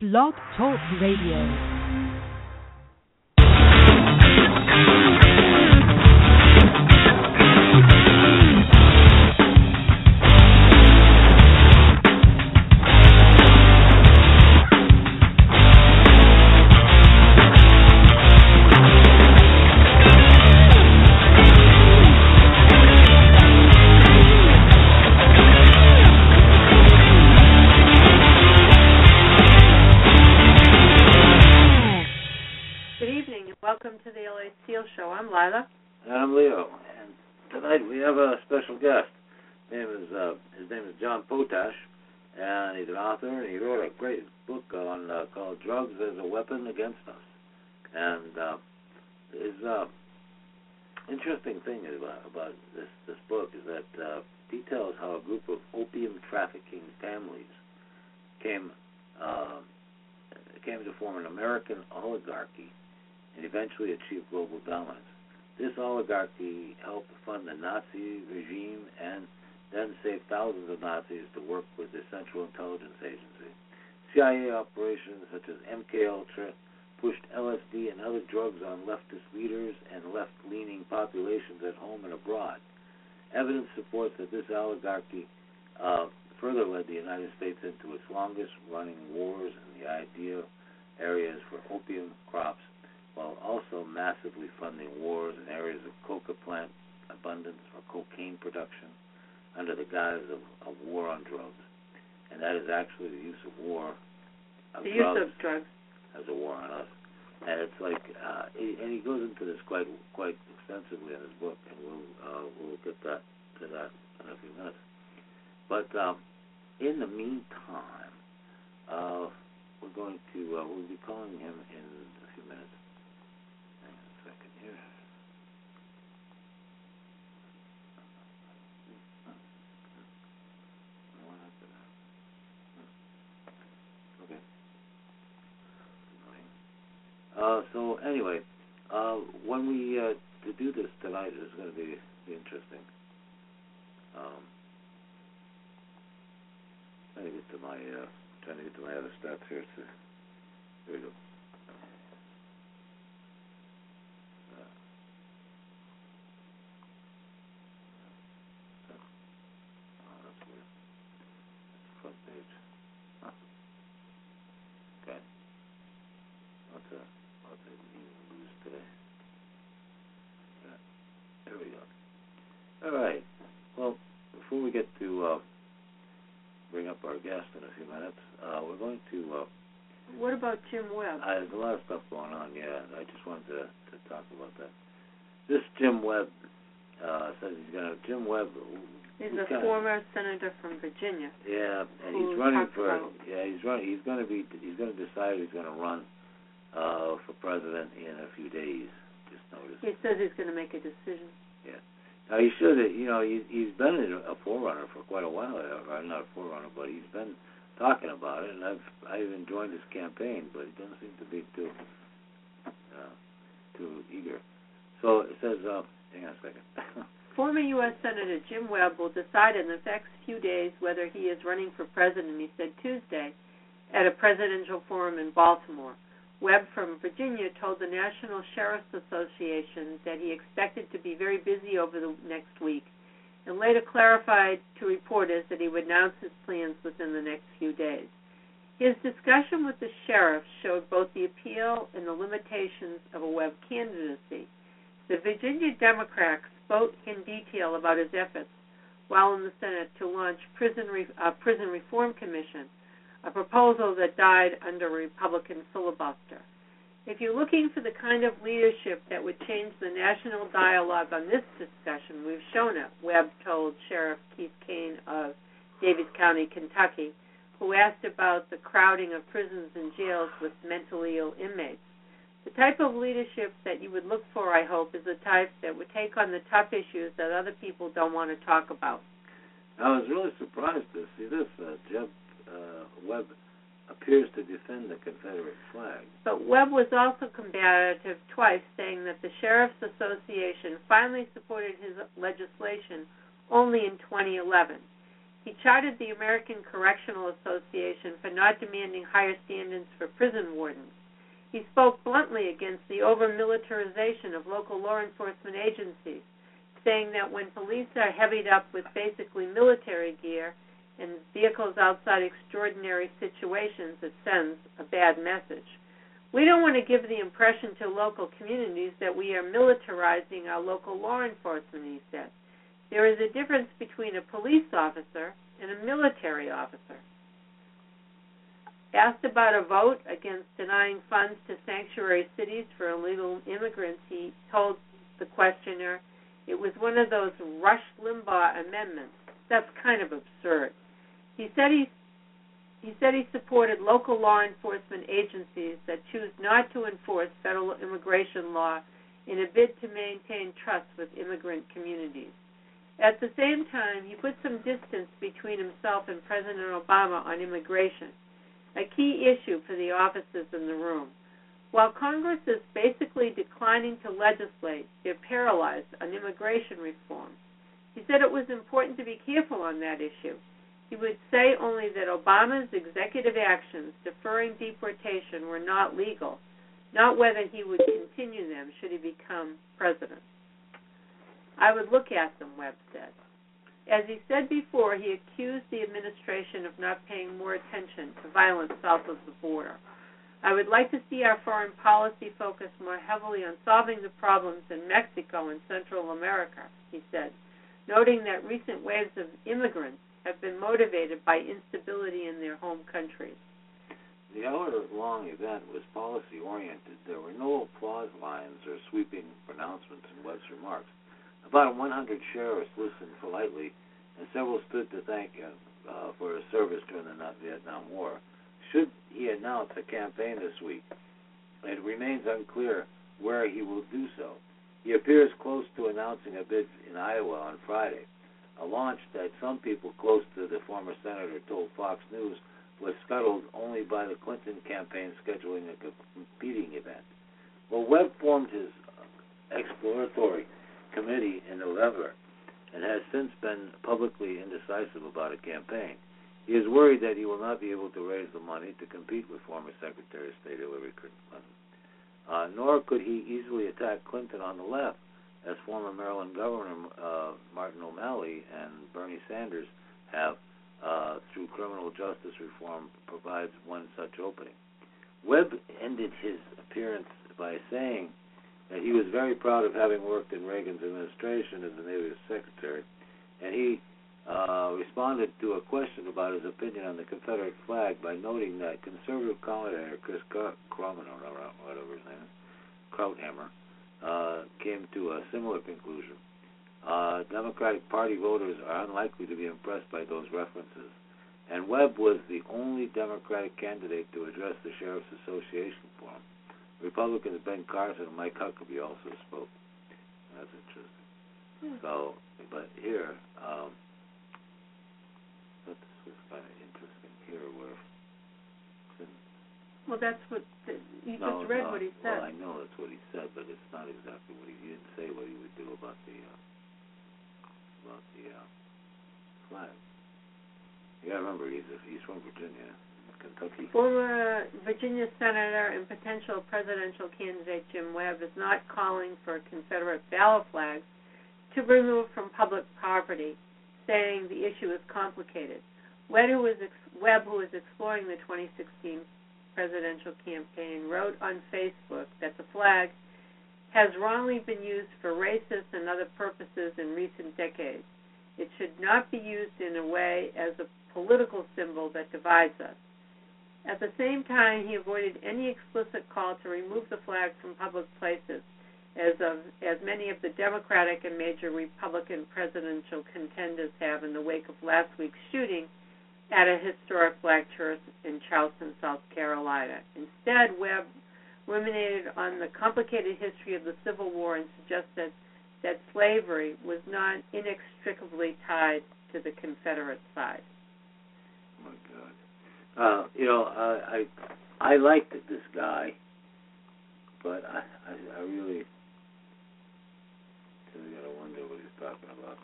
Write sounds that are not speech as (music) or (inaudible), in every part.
Blog Talk Radio. Great book on uh, called "Drugs as a Weapon Against Us." And uh, his uh, interesting thing about, about this this book is that uh, details how a group of opium trafficking families came uh, came to form an American oligarchy and eventually achieve global dominance. This oligarchy helped fund the Nazi regime and then saved thousands of Nazis to work with the Central Intelligence Agency. CIA operations such as MK Ultra pushed LSD and other drugs on leftist leaders and left-leaning populations at home and abroad. Evidence supports that this oligarchy uh, further led the United States into its longest-running wars in the ideal areas for opium crops while also massively funding wars in areas of coca plant abundance or cocaine production under the guise of a war on drugs. And that is actually the use of war of The drugs use of drugs. as a war on us. And it's like, uh, he, and he goes into this quite quite extensively in his book, and we'll uh, we'll get that to that in a few minutes. But um, in the meantime, uh, we're going to uh, we'll be calling him in a few minutes. Hang on a second here. What happened? Okay. Uh, so anyway, uh, when we uh, to do this tonight is going to be, be interesting. Um, trying to get to my uh, trying to get to my other stats here. So, here we go. Uh, oh, that's weird. That's the front page. Huh. Okay. What's a what's a news today? Yeah. There we go. All right. Well, before we get to uh, bring up our guest in a few minutes, uh, we're going to. Uh, What about Jim Webb? I, there's a lot of stuff going on. Yeah, I just wanted to, to talk about that. This Jim Webb uh, says he's going to. Jim Webb. He's a former senator from Virginia. Yeah, and he's running for. about- Yeah, he's running. He's going to be. He's going to decide he's going to run uh, for president in a few days. Just noticed. He says he's going to make a decision. Yeah. Now he should. You know, he, he's been a forerunner for quite a while. uh, Or not a forerunner, but he's been talking about it, and I've I've enjoyed his campaign, but he doesn't seem to be too uh, too eager. So it says. Uh, hang on a second. (laughs) Former U.S. Senator Jim Webb will decide in the next few days whether he is running for president, he said Tuesday at a presidential forum in Baltimore. Webb from Virginia told the National Sheriff's Association that he expected to be very busy over the next week and later clarified to reporters that he would announce his plans within the next few days. His discussion with the sheriff showed both the appeal and the limitations of a Webb candidacy. The Virginia Democrat spoke in detail about his efforts while in the Senate to launch prison re- uh, prison reform commission, a proposal that died under a Republican filibuster. If you're looking for the kind of leadership that would change the national dialogue on this discussion, we've shown it, Webb told Sheriff Keith Cain of Daviess County, Kentucky, who asked about the crowding of prisons and jails with mentally ill inmates. The type of leadership that you would look for, I hope, is the type that would take on the tough issues that other people don't want to talk about. I was really surprised to see this. Uh, Jeb uh, Webb appears to defend the Confederate flag. But Webb was also combative twice, saying that the Sheriff's Association finally supported his legislation only in 2011. He chided the American Correctional Association for not demanding higher standards for prison wardens. He spoke bluntly against the over militarization of local law enforcement agencies, saying that when police are heavied up with basically military gear and vehicles outside extraordinary situations, it sends a bad message. We don't want to give the impression to local communities that we are militarizing our local law enforcement, he said. There is a difference between a police officer and a military officer. Asked about a vote against denying funds to sanctuary cities for illegal immigrants, he told the questioner it was one of those Rush Limbaugh amendments. That's kind of absurd. He said he he said he supported local law enforcement agencies that choose not to enforce federal immigration law in a bid to maintain trust with immigrant communities. At the same time, he put some distance between himself and President Obama on immigration, a key issue for the offices in the room. While Congress is basically declining to legislate, they're paralyzed on immigration reform. He said it was important to be careful on that issue. He would say only that Obama's executive actions deferring deportation were not legal, not whether he would continue them should he become president. I would look at them, Webb said. As he said before, he accused the administration of not paying more attention to violence south of the border. I would like to see our foreign policy focus more heavily on solving the problems in Mexico and Central America, he said, noting that recent waves of immigrants have been motivated by instability in their home countries. The hour-long event was policy-oriented. There were no applause lines or sweeping pronouncements in Webb's remarks. About 100 sheriffs listened politely, and several stood to thank him uh, for his service during the Vietnam War. Should he announce a campaign this week, it remains unclear where he will do so. He appears close to announcing a bid in Iowa on Friday, a launch that some people close to the former senator told Fox News was scuttled only by the Clinton campaign scheduling a competing event. Well, Webb formed his exploratory committee in November and has since been publicly indecisive about a campaign. He is worried that he will not be able to raise the money to compete with former Secretary of State Hillary Clinton. Uh, nor could he easily attack Clinton on the left, as former Maryland Governor uh, Martin O'Malley and Bernie Sanders have uh, through criminal justice reform provides one such opening. Webb ended his appearance by saying that he was very proud of having worked in Reagan's administration as the Navy Secretary, and he uh, responded to a question about his opinion on the Confederate flag by noting that conservative commentator Chris Croman, or whatever his name is, Krauthammer, uh, came to a similar conclusion uh, Democratic Party voters are unlikely to be impressed by those references. And Webb was the only Democratic candidate to address the Sheriff's Association forum. Republicans Ben Carson and Mike Huckabee also spoke. That's interesting. Hmm. So, but here, um, this was kind of interesting here where. Well, that's what the, you no, just read no, what he said. Well, I know that's what he said, but it's not exactly what he, he didn't say what he would do about the. Uh, about the uh, flag. You gotta remember, he's he's from Virginia, Kentucky. Former Virginia Senator and potential presidential candidate Jim Webb is not calling for Confederate battle flags to be removed from public property, saying the issue is complicated. Webb, who is, Webb, who is exploring the 2016 presidential campaign, wrote on Facebook that the flag has wrongly been used for racist and other purposes in recent decades. It should not be used in a way as a political symbol that divides us. At the same time, he avoided any explicit call to remove the flag from public places, as of as many of the Democratic and major Republican presidential contenders have in the wake of last week's shooting at a historic black church in Charleston, South Carolina. Instead, Webb ruminated on the complicated history of the Civil War and suggested that slavery was not inextricably tied to the Confederate side. Oh my God. Uh, you know, I I, I liked this guy, but I I, I really, I gotta wonder what he's talking about.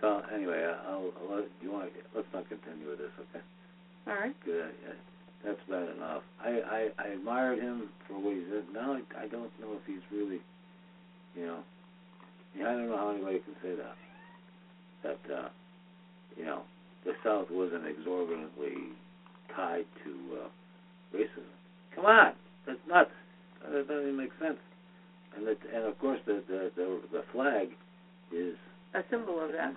So anyway, I'll, I'll let you want to let's not continue with this, okay? All right. Good. That's bad enough. I, I I admired him for what he did. Now I, I don't know if he's really, you know, yeah, I don't know how anybody can say that. That uh, you know, the South wasn't exorbitantly tied to uh, racism. Come on, that's nuts. That doesn't even make sense. And that, and of course the the the, the flag is A symbol of that.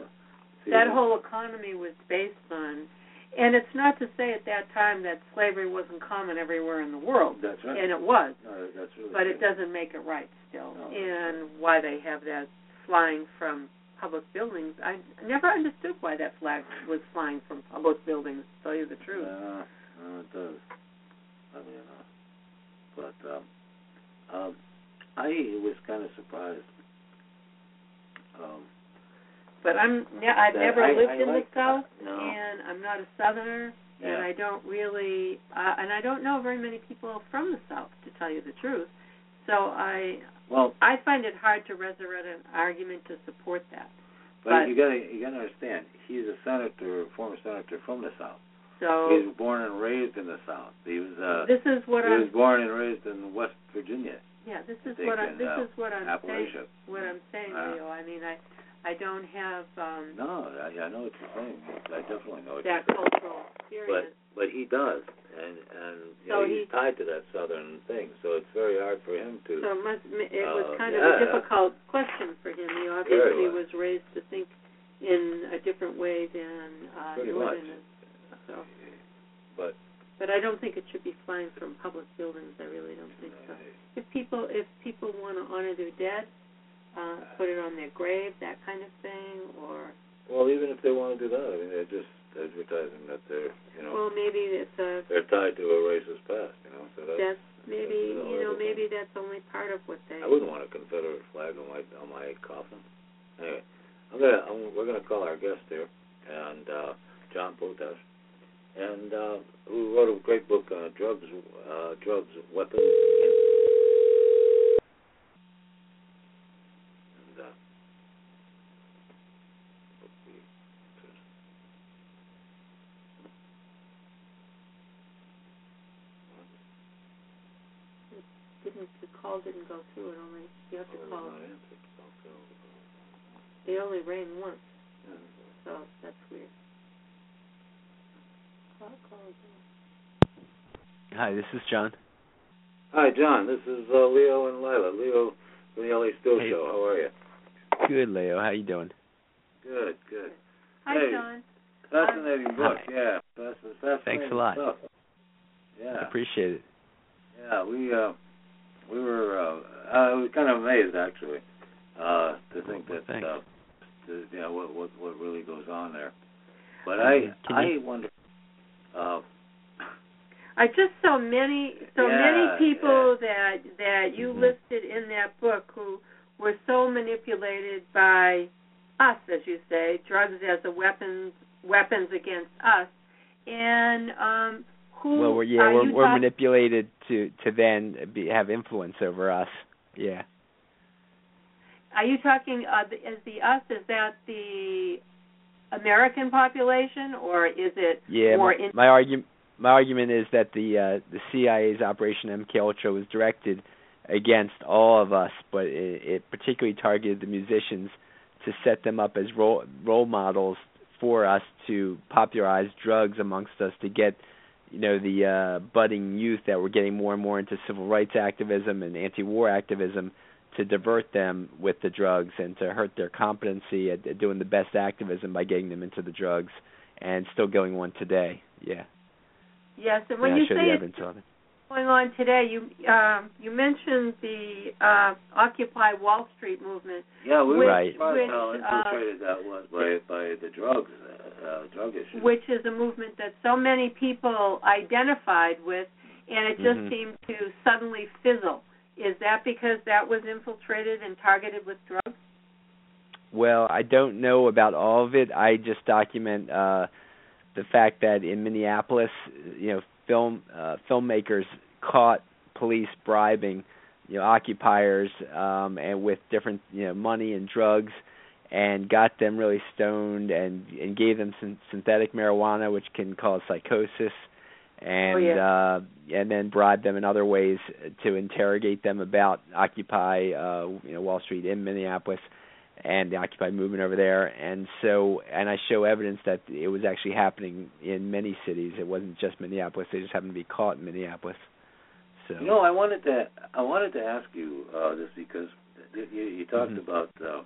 See, That whole economy was based on, and it's not to say at that time that slavery wasn't common everywhere in the world, That's right. and it was, no, that's really. but it doesn't make it right still. No. And why they have that flying from public buildings, I never understood why that flag was flying from public buildings. To tell you the truth. Uh, no, it does. I mean, uh, but um, um, I was kind of surprised. Um, But I'm ne- I've that never I- lived I in like- the South, no. and I'm not a Southerner, and I don't really, uh, and I don't know very many people from the South, to tell you the truth. So I well, I find it hard to resurrect an argument to support that. but, but- you got to you got to understand, he's a senator, former senator from the South. So he was born and raised in the South. He was uh, this is what he I'm was born and raised in West Virginia, yeah this is what I in, this uh, is what I'm saying what I'm saying Uh, Leo. I mean I I don't have um No, I, I know what you're saying. I definitely know what that you're saying. cultural experience. But but he does, and and you So know, he- he's tied to that Southern thing, so it's very hard for him to. So it, must, it was Uh, kind of yeah. a difficult question for him. He obviously much. was raised to think in a different way than uh, Pretty Northerners. So, but but I don't think it should be flying from public buildings. I really don't think so. If people if people want to honor their dead, uh, put it on their grave, that kind of thing, or well, even if they want to do that, I mean, they're just advertising that they're, you know, well maybe it's a they're tied to a racist past, you know. So that's. that's maybe that's you know maybe that's only part of what they. I wouldn't want a Confederate flag on my on my coffin. Anyway, I'm gonna I'm, we're gonna call our guest here, and uh, John Potash, and uh, who wrote a great book on drugs, uh, drugs, weapons. And, uh, didn't the call didn't go through. It only you have to oh, call. not answered. It only rang once. Yeah. So that's weird. Call, call again. Hi, this is John. Hi, John. This is uh, Leo and Lila. Leo from the LA Steel Hey. Show. How are you? Good, Leo. How you doing? Good, good. Hi, Hey. John. Fascinating book. Hi. Yeah, fasc- fascinating Thanks a lot. Stuff. I Yeah, appreciate it. yeah. We uh, we were uh, I was kind of amazed actually uh, to think that Thanks. uh, to, you know what what what really goes on there. But I can I you- wonder. Uh, I just so many so Yeah, many people that that you Mhm. listed in that book who were so manipulated by us, as you say, drugs as a weapons weapons against us, and um, who Well, we're yeah, we're we're manipulated to to then be, have influence over us. Yeah. Are you talking uh, is the us? Is that the American population, or is it Yeah. more My, in? my argument my argument is that the uh, the CIA's Operation MK Ultra was directed against all of us, but it, it particularly targeted the musicians to set them up as role role models for us to popularize drugs amongst us to get you know the uh budding youth that were getting more and more into civil rights activism and anti-war activism to divert them with the drugs and to hurt their competency at, at doing the best activism by getting them into the drugs and still going on today. Yeah. Yes, and when yeah, you say it's evidence of it. Going on today, you um, you mentioned the uh, Occupy Wall Street movement. yeah, we Which- were Right. surprised which, how uh, infiltrated that was by by the drugs, uh, uh, drug issue. which is a movement that so many people identified with, and it just Mhm. seemed to suddenly fizzle. Is that because that was infiltrated and targeted with drugs? Well, I don't know about all of it. I just document uh the fact that in Minneapolis, you know, film uh filmmakers caught police bribing, you know, occupiers um and with different, you know, money and drugs and got them really stoned and and gave them syn- synthetic marijuana which can cause psychosis and Oh, yeah. uh and then bribed them in other ways to interrogate them about occupy uh you know Wall Street in Minneapolis and the occupy movement over there and so and I show evidence that it was actually happening in many cities it wasn't just Minneapolis they just happened to be caught in Minneapolis so You know, I wanted to I wanted to ask you uh, this because you, you you talked Mhm. about uh,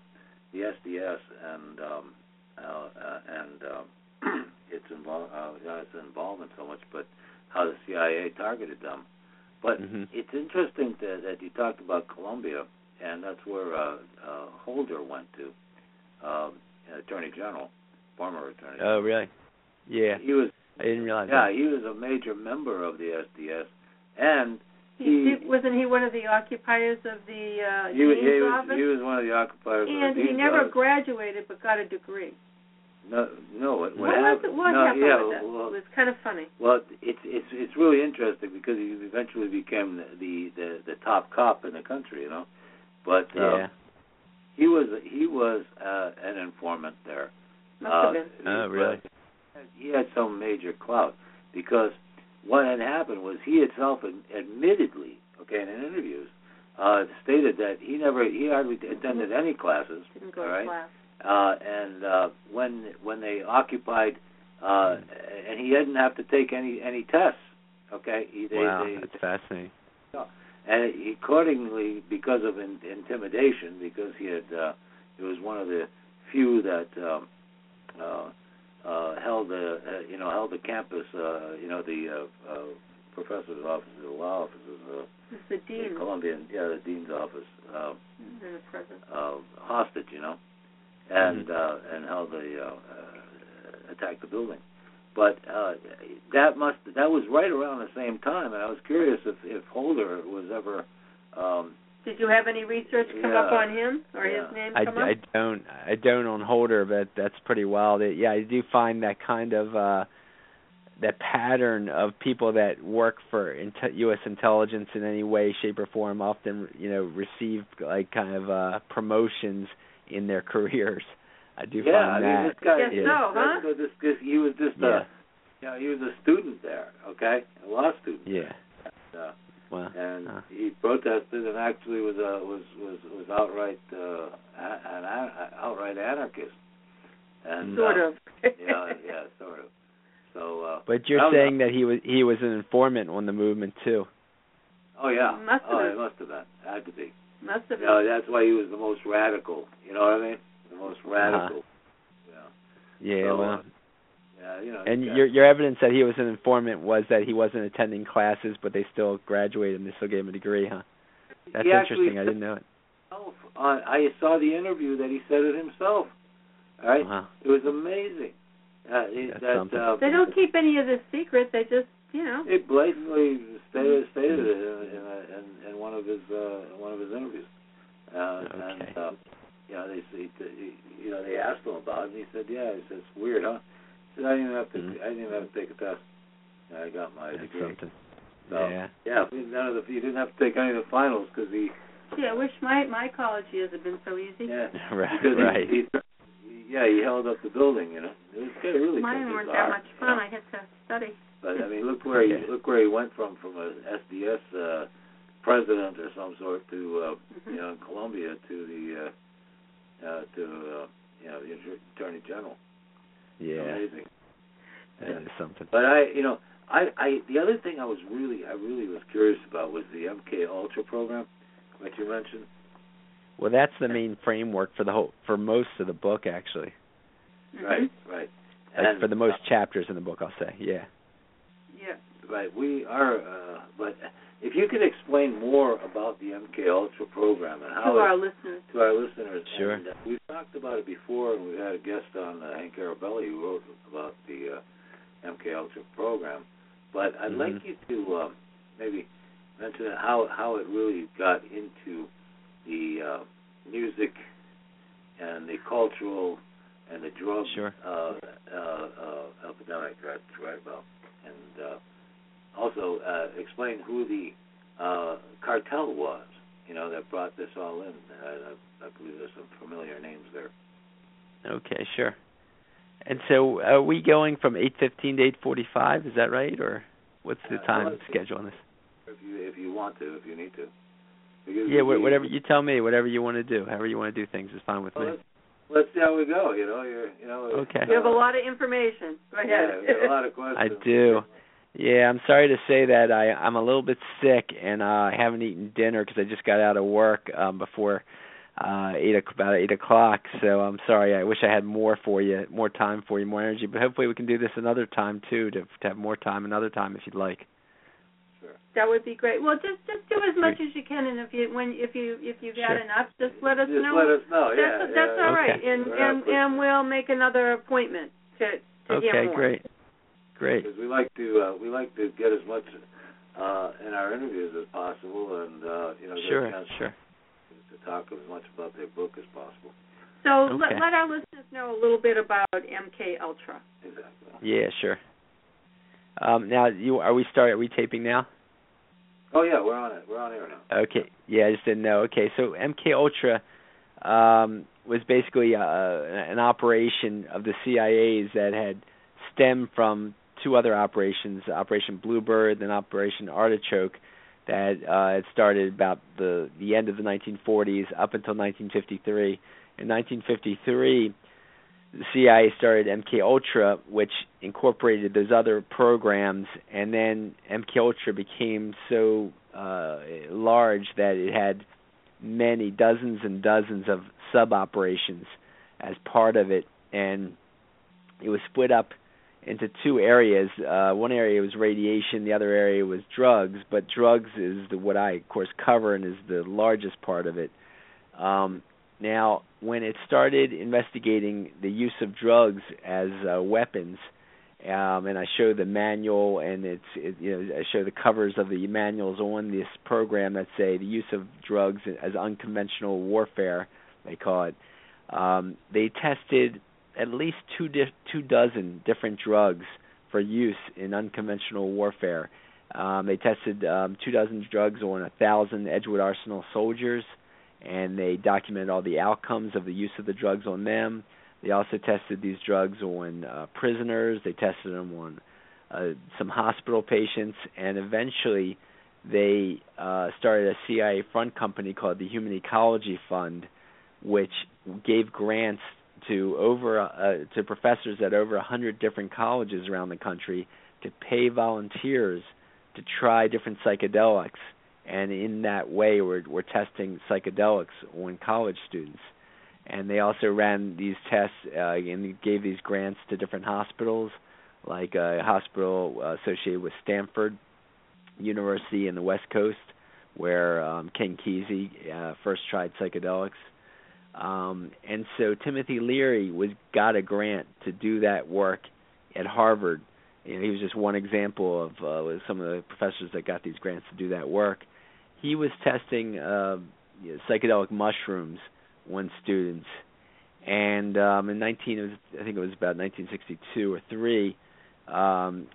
the SDS and um, uh, uh, and um, (clears throat) its invol- uh, its involvement so much, but how the CIA targeted them. But Mhm. it's interesting that, that you talked about Columbia, and that's where uh, uh, Holder went to, um, Attorney General, former Attorney. oh General. really yeah He was I didn't realize yeah that. he was a major member of the SDS, and He, he did, wasn't he one of the occupiers of the uh, He, was- dean's he, was, office? he was one of the occupiers. of and the he Dean's never office. graduated but got a degree. No, no. What, What, what, was happened? it? What no, happened yeah, with that? Well, it was kind of funny. well, it's it's it's really interesting because he eventually became the the the, the top cop in the country, you know. But uh, yeah he was he was uh, an informant there. Must uh, have been. Oh, really? He had some major clout because what had happened was he himself ad- admittedly, okay, in interviews, uh, stated that he never he hardly attended any classes. Didn't go all to right? class. uh, and uh, when when they occupied, uh, and he didn't have to take any any tests. Okay, he, they, wow they, that's fascinating and he, accordingly, because of in, intimidation, because he had, uh, he was one of the few that um, uh, uh, held the, uh, you know, held the campus, uh, you know, the uh, uh, professor's office, the law offices, uh, It's the dean in Columbia, yeah, the dean's office. Uh, in the present. uh, hostage, you know, and uh, and how they uh, uh, attacked the building. But uh, that must that was right around the same time, and I was curious if if Holder was ever. Um, Did you have any research come up on him or Yeah. his name I, come I up? don't I don't on Holder, but that's pretty wild. It, yeah, I do find that kind of uh that pattern of people that work for inte- U.S. intelligence in any way, shape, or form often you know receive like kind of uh promotions in their (laughs) careers. I do yeah, I mean that. this guy. Guess this, so, huh? this, this, this, he was just yeah, a, you know, he was a student there, okay, a law student. yeah. Uh, Well, and huh. he protested and actually was uh, was was was outright uh, a- an outright anarchist. And sort uh, of. yeah, yeah, (laughs) sort of. So. Uh, but you're that was- saying that he was he was an informant on the movement too. Oh yeah. Must have oh, been. it must have been. Had to be. Must have You been. know, that's why he was the most radical. You know what I mean? The most radical. Yeah. Yeah, So, well. uh, Yeah, you know. And your your evidence that he was an informant was that he wasn't attending classes, but they still graduated and they still gave him a degree, huh? That's interesting. I didn't know it. himself on, I saw the interview that he said it himself. All right. Wow. It was amazing. Uh, he, That's that something. uh, They don't keep any of this secret. They just, you know. He blatantly stated stated it in, in, a- in, in one of his uh, one of his interviews. Uh, Okay. And uh, you know, they he, he, you know they asked him about it, and he said, "Yeah." He said, "It's weird, huh?" He said, "I didn't even have to. Mhm. I didn't even have to take a test. I got my That's degree." something. So, Yeah. Yeah. None of the you didn't have to take any of the finals because he. Gee, I wish my my college years had been so easy. Yeah. (laughs) Right. Because Right. He, yeah, he held up the building. You know, it was kind of really Mine bizarre, weren't that much you fun. know. I had to study. But I mean, look where he Yeah. look where he went from from a SDS uh, president or some sort to uh, Mhm. you know in Columbia to the uh, uh, to uh, you know the attorney general. Yeah. Amazing. That is something. But I you know I I the other thing I was really I really was curious about was the MK Ultra program that you mentioned. Well, that's the main framework for the whole for most of the book, actually. Right. Right. Like And, for the most uh, chapters in the book, I'll say. Yeah. Yeah. Right. We are. Uh, but if you could explain more about the MK Ultra program and To how it, our listeners. to our listeners. Sure. And, uh, we've talked about it before, and we've had a guest on, uh, Hank Albarelli, who wrote about the uh, MK Ultra program. But I'd Mhm. like you to um, maybe mention how how it really got into the uh, music and the cultural and the drug Sure. uh, uh, uh, epidemic that's right about, and uh, also uh, explain who the uh, cartel was. You know that brought this all in. Uh, I, I believe there's some familiar names there. Okay, sure. And so, are we going from eight fifteen to eight forty five? Is that right, or what's the Uh, time well, schedule on this? If you if you want to, if you need to. Because Yeah, we- whatever you tell me. Whatever you want to do, however you want to do things is fine with Well, me. let's, let's see how we go. You know, you're you know. Okay. You have a lot of information. Go Yeah, ahead. we've a lot of questions. I do. Yeah, I'm sorry to say that I I'm a little bit sick and uh, I haven't eaten dinner because I just got out of work um, before uh eight o- about eight o'clock. So I'm sorry. I wish I had more for you, more time for you, more energy. But hopefully we can do this another time too, to to have more time another time if you'd like. Sure. That would be great. Well, just just do as much as you can, and if you when if you if you've got Sure. enough, just let us know. Just know. let us know. that's yeah, that's yeah. all right, Okay. and We're and and we'll make another appointment to to okay, hear more. great, great. Because we like to uh, we like to get as much uh, in our interviews as possible, and uh, you know, get Sure, chance sure. to talk as much about their book as possible. So let Okay. let our listeners know a little bit about MK Ultra. Exactly. Yeah, sure. Um, now, you are we start? Are we taping now? Oh yeah, we're on it. We're on air now. Okay. Yeah, I just didn't know. Okay, so MK Ultra um, was basically uh, an operation of the CIA's that had stemmed from two other operations, Operation Bluebird and Operation Artichoke, that uh, had started about the the end of the 1940s up until 1953. In 1953, the CIA started MK Ultra, which incorporated those other programs, and then MK Ultra became so uh, large that it had many dozens and dozens of sub operations as part of it, and it was split up into two areas. Uh, one area was radiation, the other area was drugs. But drugs is the, what I, of course, cover and is the largest part of it. Um, now, when it started investigating the use of drugs as uh, weapons, um, and I show the manual and it's it, you know I show the covers of the manuals on this program that say the use of drugs as unconventional warfare, they call it. Um, they tested at least two di- two dozen different drugs for use in unconventional warfare. Um, they tested um, two dozen drugs on a thousand Edgewood Arsenal soldiers, and they documented all the outcomes of the use of the drugs on them. They also tested these drugs on uh, prisoners. They tested them on uh, some hospital patients, and eventually they uh, started a CIA front company called the Human Ecology Fund, which gave grants to over uh, to professors at over a hundred different colleges around the country to pay volunteers to try different psychedelics, and in that way, we're we're testing psychedelics on college students. And they also ran these tests uh, and gave these grants to different hospitals, like a hospital associated with Stanford University in the West Coast, where um, Ken Kesey uh, first tried psychedelics. Um, and so Timothy Leary was got a grant to do that work at Harvard. You know, he was just one example of uh, some of the professors that got these grants to do that work. He was testing uh, you know, psychedelic mushrooms on students, and um, in 19, it was, I think it was about 1962 or three, um,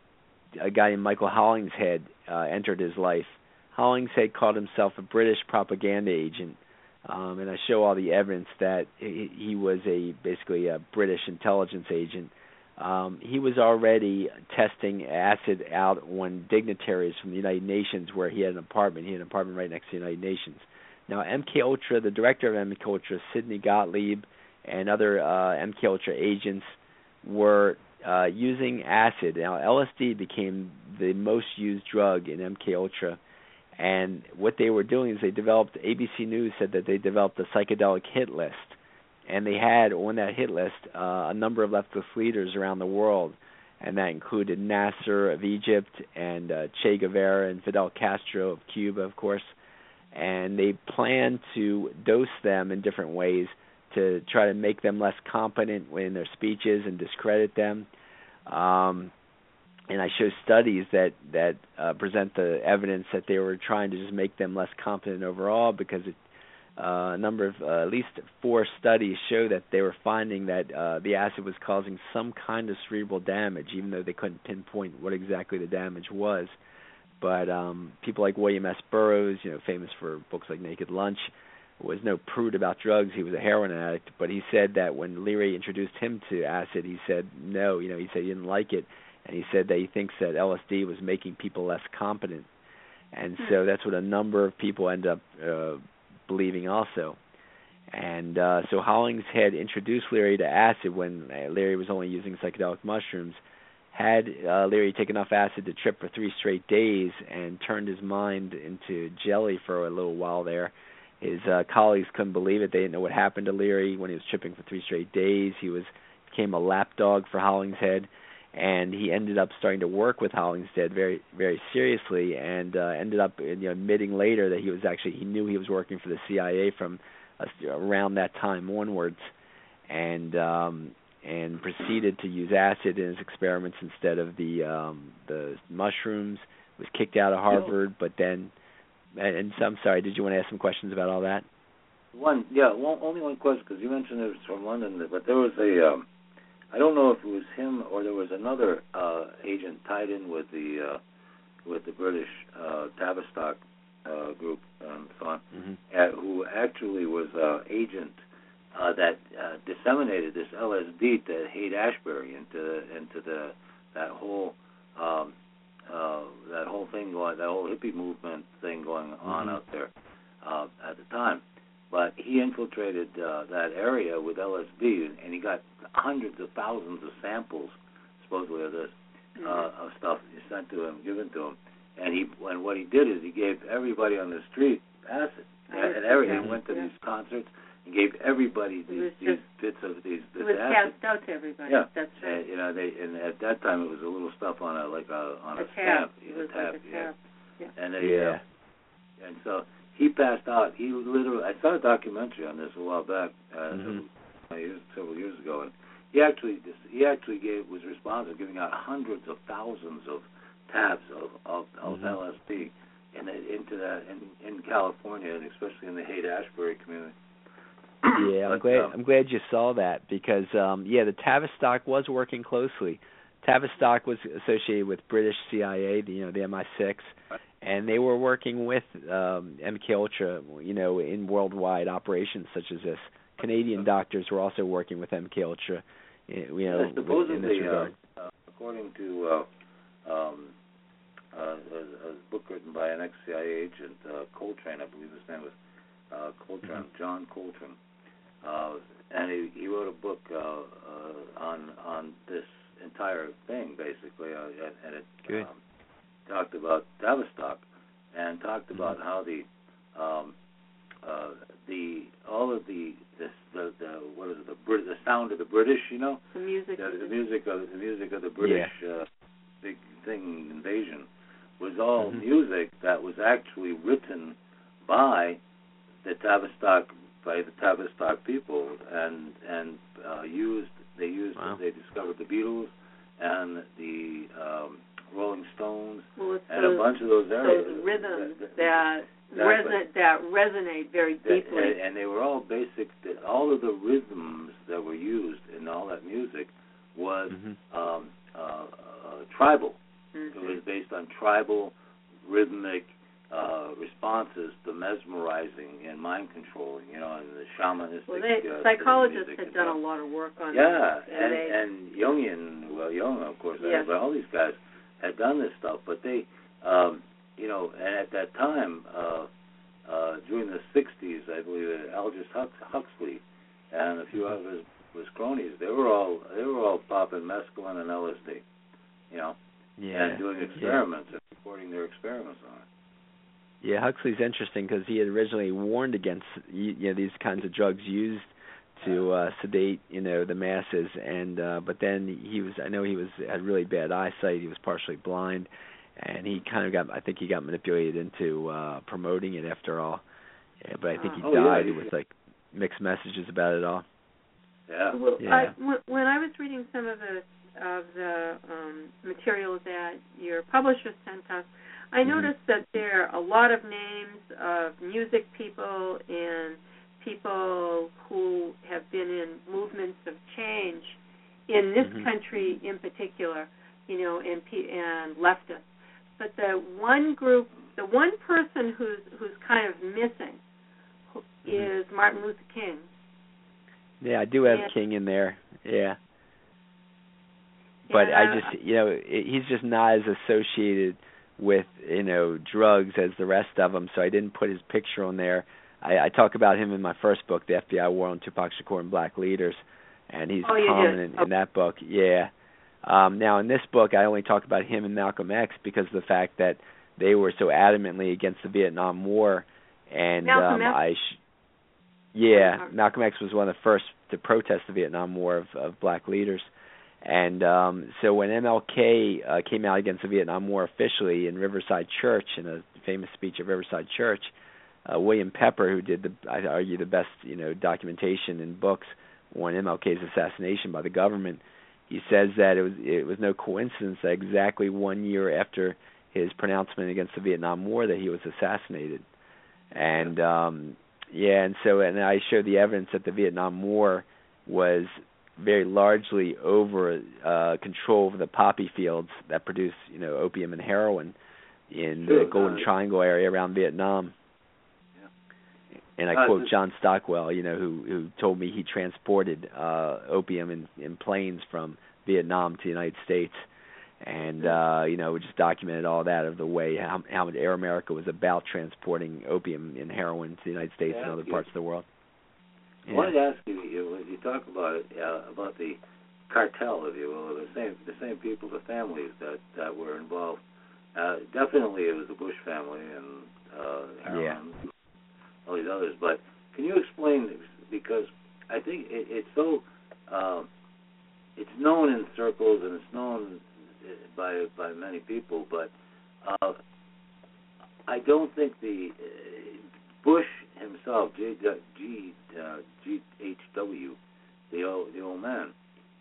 a guy named Michael Hollingshead uh, entered his life. Hollingshead called himself a British propaganda agent um, and I show all the evidence that he, he was a basically a British intelligence agent. Um, he was already testing acid out on dignitaries from the United Nations, where he had an apartment. He had an apartment right next to the United Nations. Now, MK Ultra, the director of MK Ultra, Sidney Gottlieb, and other uh, MK Ultra agents were uh, using acid. Now, LSD became the most used drug in MK Ultra and what they were doing is they developed. ABC News said that they developed a psychedelic hit list, and they had on that hit list uh, a number of leftist leaders around the world, and that included Nasser of Egypt and uh, Che Guevara and Fidel Castro of Cuba, of course. And they planned to dose them in different ways to try to make them less competent in their speeches and discredit them. Um, and I show studies that that uh, present the evidence that they were trying to just make them less competent overall because it, uh, a number of uh, at least four studies show that they were finding that uh, the acid was causing some kind of cerebral damage, even though they couldn't pinpoint what exactly the damage was. But um, people like William S. Burroughs, you know, famous for books like Naked Lunch, was no prude about drugs. He was a heroin addict, but he said that when Leary introduced him to acid, he said no. You know, he said he didn't like it, and he said that he thinks that LSD was making people less competent, and Hmm. so that's what a number of people end up uh, believing also. And uh, so Hollingshead introduced Leary to acid when uh, Leary was only using psychedelic mushrooms. Had uh, Leary taken enough acid to trip for three straight days and turned his mind into jelly for a little while there, his uh, colleagues couldn't believe it. They didn't know what happened to Leary when he was tripping for three straight days. He was became a lapdog for Hollingshead, and he ended up starting to work with Hollingshead very very seriously, and uh, ended up you know, admitting later that he was actually he knew he was working for the CIA from uh, around that time onwards, and um, and proceeded to use acid in his experiments instead of the um, the mushrooms. Was kicked out of Harvard, but then and, and so I'm sorry. Did you want to ask some questions about all that? One, yeah, only one question because you mentioned it was from London, but there was a, um, I don't know if it was him or there was another uh, agent tied in with the uh, with the British uh, Tavistock uh, group and so on, Mm-hmm. uh, who actually was uh, agent uh, that uh, disseminated this LSD to Haight Ashbury into into the that whole um, uh, that whole thing going that whole hippie movement thing going on Mhm. out there uh, at the time. But he infiltrated uh, that area with LSD, and he got hundreds of thousands of samples, supposedly of this Mm-hmm. uh, of stuff sent to him, given to him. And he and what he did is he gave everybody on the street acid, Acid, and every yeah, went to yeah. these concerts and gave everybody these was these bits of these It was acid. passed out to everybody. Yeah. That's And, right. you know, they and at that time it was a little stuff on a like a on a, a tab. stamp, It yeah, was tab, like a yeah. Yeah. And they, Yeah. uh, and so he passed out. He literally, I saw a documentary on this a while back, uh, Mhm. several, years, several years ago, and he actually he actually gave was responsible for giving out hundreds of thousands of tabs of of, of Mhm. LSD in into that in in California and especially in the Haight Ashbury community. Yeah, I'm (clears throat) But, glad um, I'm glad you saw that because um yeah, the Tavistock was working closely. Tavistock was associated with British CIA, the, you know, the MI6, Right. And they were working with um MK Ultra, you know, in worldwide operations such as this. Canadian doctors were also working with MK Ultra, eh, you know, Yeah, in supposedly, this uh, regard. uh, according to uh, um, uh, a, a book written by an ex-CIA agent, uh, Coltrane, I believe his name was uh, Coltrane, Mm-hmm. John Coltrane, uh, and he, he wrote a book uh, uh, on on this entire thing, basically, uh, and, and it Good. um, talked about Tavistock and talked Mm-hmm. about how the um, uh, the all of the this the, the what is it the Brit- the sound of the British, you know, The music. the, the music of the music of the British uh, big thing invasion was all Mhm. music that was actually written by the Tavistock by the Tavistock people and and uh, used they used Wow. they discovered the Beatles and the um, Rolling Stones well, it's and a bunch of those areas those rhythms that, that Exactly. resonate that resonate very that- deeply. and, and they were all basic. That all of the rhythms that were used in all that music was Mhm. um, uh, uh, tribal. Mhm. It was based on tribal rhythmic uh, responses to mesmerizing and mind controlling. You know, and the shamanistic. Well, they, uh, psychologists had and done a lot of work on Yeah, that, and they, and Jungian, well, Jung, of course, Yes. but all these guys had done this stuff, but they, um, you know, and at that time, uh, uh, during the '60s, I believe, uh, Aldous Hux, Huxley and a few of his, his cronies, they were all they were all popping mescaline and LSD, you know, Yeah. and doing experiments and recording their experiments on it. Yeah, Huxley's interesting because he had originally warned against you know these kinds of drugs used to uh sedate you know the masses and uh but then he was I know he was had really bad eyesight he was partially blind and he kind of got I think he got manipulated into uh promoting it after all yeah, but I think he Oh, yeah, died with like mixed messages about it all Yeah. Well, Yeah. I, when- when I was reading some of the of the um, material that your publisher sent us, I Mhm. noticed that there are a lot of names of music people and people who have been in movements of change in this Mhm. country in particular, you know, and pe- and leftists. But the one group, the one person who's who's kind of missing who Mhm. Martin Luther King. Yeah, I do have Yeah. King in there. Yeah. But Yeah, I just, you know, he's just not as associated with, you know, drugs as the rest of them, so I didn't put his picture on there. I, I talk about him in my first book, The FBI War on Tupac Shakur and Black Leaders, and he's Oh, you did. prominent in that book. Yeah. Um, now in this book, I only talk about him and Malcolm X because of the fact that they were so adamantly against the Vietnam War, and Malcolm um, X? I, sh- yeah, Oh, Malcolm X was one of the first to protest the Vietnam War of, of black leaders, and um, so when MLK uh, came out against the Vietnam War officially in Riverside Church in a famous speech at Riverside Church, uh, William Pepper, who did the I argue the best you know documentation in books on MLK's assassination by the government, he says that it was it was no coincidence that exactly one year after his pronouncement against the Vietnam War that he was assassinated, and um, yeah, and so and I show the evidence that the Vietnam War was very largely over uh control of the poppy fields that produce you know opium and heroin in Sure, the Golden uh, Triangle area around Vietnam. And I Uh, quote John Stockwell, you know, who who told me he transported uh opium in in planes from Vietnam to the United States, and uh, you know, we just documented all that of the way how how Air America was about transporting opium and heroin to the United States Yeah, and other you- parts of the world. I wanted to ask you, you when you talk about it, uh, about the cartel, if you will, the same the same people, the families that that were involved. Uh, definitely, it was the Bush family and uh, Harriman, all these others. But can you explain this? Because I think it, it's so um, it's known in circles and it's known uh, by by many people, but uh, I don't think the uh, Bush himself, G, G, uh, G H W, the old the old man,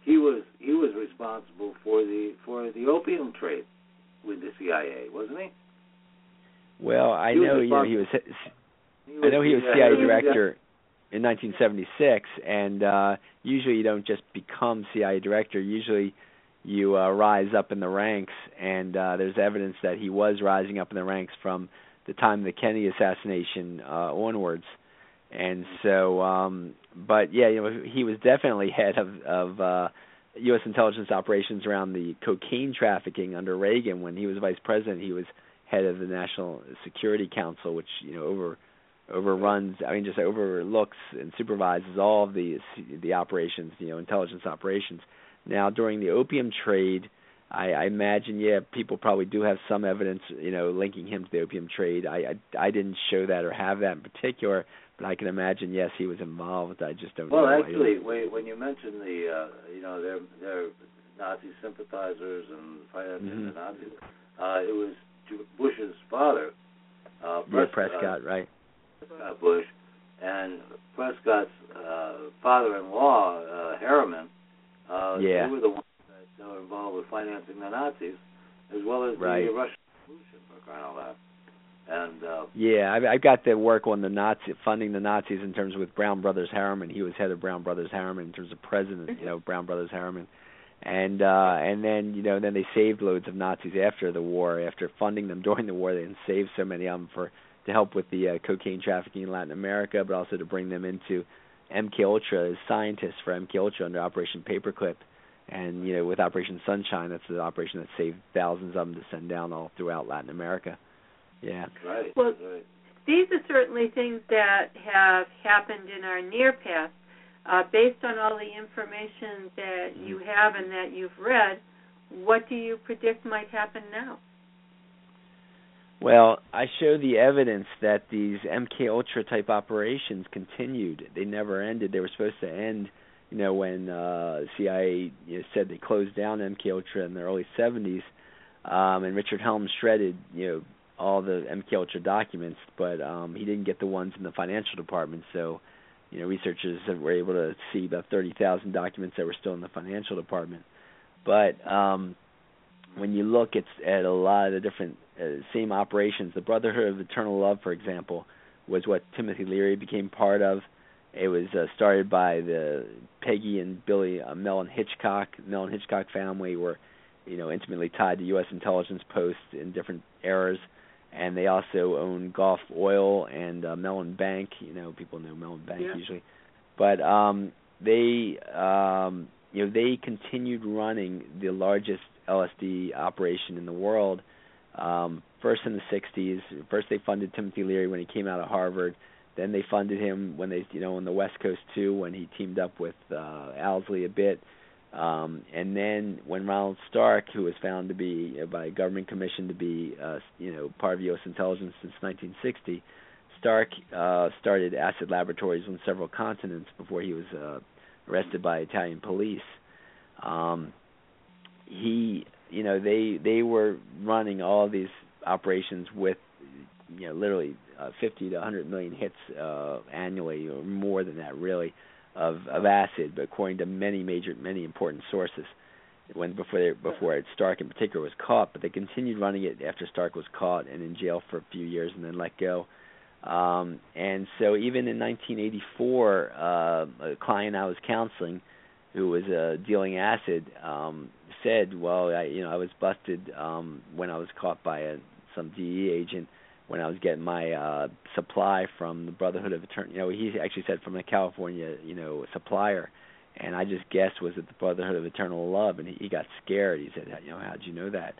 he was he was responsible for the for the opium trade with the CIA, wasn't he? Well, I He know you know he was I know he was uh, CIA director in 1976, and uh, usually you don't just become CIA director. Usually you uh, rise up in the ranks, and uh, there's evidence that he was rising up in the ranks from the time of the Kennedy assassination uh, onwards. And so, um, but yeah, you know, he was definitely head of of uh, U.S. intelligence operations around the cocaine trafficking under Reagan. When he was vice president, he was head of the National Security Council, which you know over overruns I mean just overlooks and supervises all of the the operations, you know, intelligence operations. Now during the opium trade, I, I imagine yeah, people probably do have some evidence, you know, linking him to the opium trade. I I, I didn't show that or have that in particular, but I can imagine yes, he was involved. I just don't Well, know. actually, when when you mentioned the uh, you know they're they're Nazi sympathizers and financing Mhm. the Nazis, uh, it was Bush's father, uh, yeah, Prescott, Prescott, right? Prescott Bush, and Prescott's uh, father-in-law, uh, Harriman. Uh, Yeah. They were the ones that were involved with financing the Nazis, as well as Right. the Russian Revolution, for crying out loud. And uh, Yeah, I, I got the work on the Nazi funding the Nazis in terms with Brown Brothers Harriman. He was head of Brown Brothers Harriman in terms of president, you know, Brown Brothers Harriman, and uh, and then you know then they saved loads of Nazis after the war. After funding them (laughs) during the war, they saved so many of them for to help with the uh, cocaine trafficking in Latin America, but also to bring them into MK Ultra as scientists for MK Ultra under Operation Paperclip. And you know, with Operation Sunshine, that's the operation that saved thousands of them to send down all throughout Latin America. Yeah. right, Well, right. These are certainly things that have happened in our near past. Uh, based on all the information that you have and that you've read, what do you predict might happen now? Well, I show the evidence that these MK Ultra type operations continued. They never ended. They were supposed to end, you know, when uh CIA you know, said they closed down MK Ultra in the early 70s. Um and Richard Helms shredded, you know, all the MK Ultra documents, but um he didn't get the ones in the financial department, so you know, researchers were able to see about 30,000 documents that were still in the financial department. But um when you look at at a lot of the different uh, same operations, the Brotherhood of Eternal Love, for example, was what Timothy Leary became part of. It was uh, started by the Peggy and Billy uh, Mellon Hitchcock. Mellon Hitchcock family were, you know, intimately tied to U.S. intelligence posts in different eras, and they also own Gulf Oil and uh, Mellon Bank. You know, people know Mellon Bank Yeah. usually, but um, they um, you know they continued running the largest LSD operation in the world. Um, first in the 60s, first they funded Timothy Leary when he came out of Harvard. Then they funded him when they, you know, on the West Coast too, when he teamed up with uh, Owsley a bit. Um, and then when Ronald Stark, who was found to be uh, by a government commission to be, uh, you know, part of U.S. intelligence since 1960, Stark uh, started acid laboratories on several continents before he was uh, arrested by Italian police. Um, he, you know, they they were running all these operations with, you know, literally uh, 50 to 100 million hits uh, annually, or more than that, really, of of acid. But according to many major, many important sources, when before they, before Stark in particular was caught, but they continued running it after Stark was caught and in jail for a few years and then let go. Um, and so even in 1984, uh, a client I was counseling, who was uh, dealing acid, um, said, "Well, I, you know, I was busted um, when I was caught by a, some DE agent when I was getting my uh, supply from the Brotherhood of Eternal. You know, he actually said from a California, you know, supplier." And I just guessed was it the Brotherhood of Eternal Love, and he, he got scared. He said, "You know, how'd you know that?"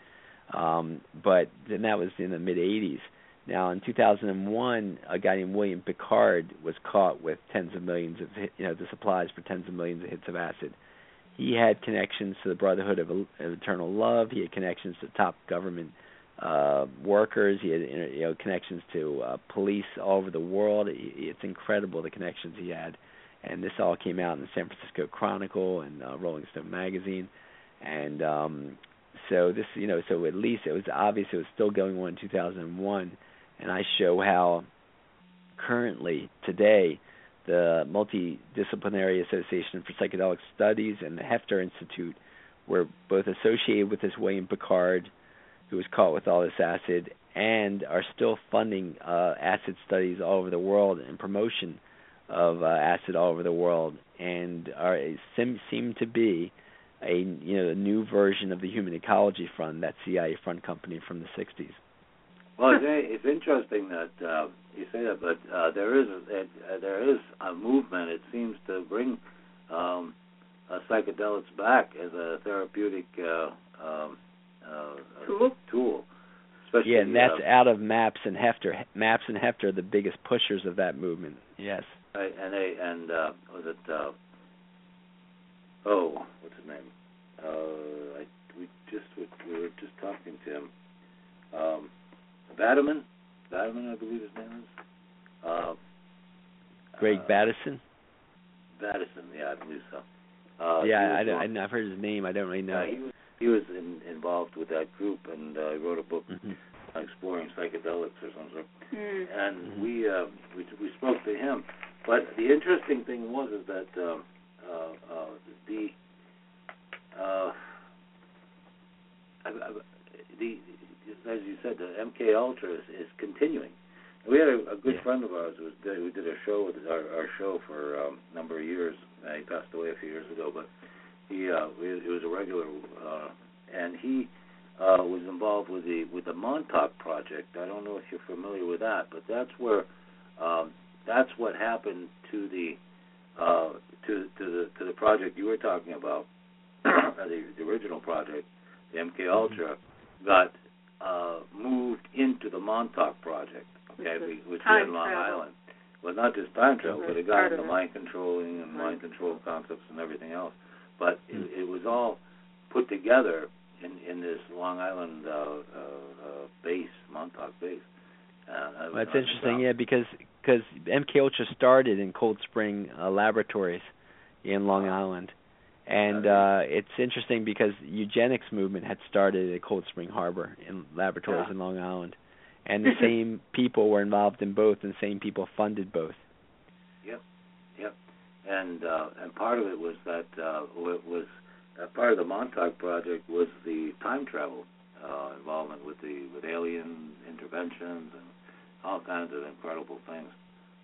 Um, but then that was in the mid '80s. Now, in 2001, a guy named William Pickard was caught with tens of millions of, you know, the supplies for tens of millions of hits of acid. He had connections to the Brotherhood of, of Eternal Love. He had connections to top government uh, workers. He had, you know, connections to uh, police all over the world. It's incredible the connections he had, and this all came out in the San Francisco Chronicle and uh, Rolling Stone magazine, and um, so this, you know, so at least it was obvious it was still going on in 2001 and I show how currently today the Multidisciplinary Association for Psychedelic Studies and the Heffter Institute were both associated with this William Pickard, who was caught with all this acid, and are still funding uh, acid studies all over the world and promotion of uh, acid all over the world, and are seem, seem to be a you know a new version of the Human Ecology Fund, that CIA front company from the 60s. Well, it's, it's interesting that uh, you say that, but uh, there is it, uh, there is a movement. It seems to bring um, uh, psychedelics back as a therapeutic uh, um, uh, Tool? Tool, especially Yeah, and that's uh, out of Maps and Heffter. Maps and Heffter are the biggest pushers of that movement. Yes. right, and they and uh, was it uh, oh what's his name? Uh, I, we just we were just talking to him. Um, Vadaman, Vadaman, I believe his name is. Uh, Greg uh, Battison. Madison, yeah, I believe so. Uh, yeah, I, don't, one- I, I've heard his name. I don't really know. uh, he was he was in, involved with that group, and uh, he wrote a book Mhm. exploring psychedelics or something. Hmm. And Mhm. we uh, we we spoke to him, but the interesting thing was is that um, uh, uh, the uh, I, I, the as you said, the MK Ultra is, is continuing. We had a, a good Yeah. friend of ours who, was, who did a show with our, our show for um, a number of years. Uh, he passed away a few years ago, but he uh, he, he was a regular, uh, and he uh, was involved with the with the Montauk project. I don't know if you're familiar with that, but that's where um, that's what happened to the uh, to to the to the project you were talking about, (clears throat) the, the original project, the MK Ultra, got uh, moved into the Montauk project. Okay, Which was we- which we in Long travel. Island. Well, not just time travel, but it got into mind controlling and mind control concepts and everything else. But Hmm. it, it was all put together in in this Long Island uh, uh, uh, base, Montauk base. Uh, that Well, was that's interesting. Yeah, because because MK Ultra started in Cold Spring uh, Laboratories in Long Island, and uh, it's interesting because eugenics movement had started at Cold Spring Harbor in laboratories Yeah. in Long Island, and the (laughs) same people were involved in both, and the same people funded both. Yep, yep, and uh, and part of it was that uh, wa- was uh, part of the Montauk project was the time travel uh, involvement with the with alien interventions and all kinds of incredible things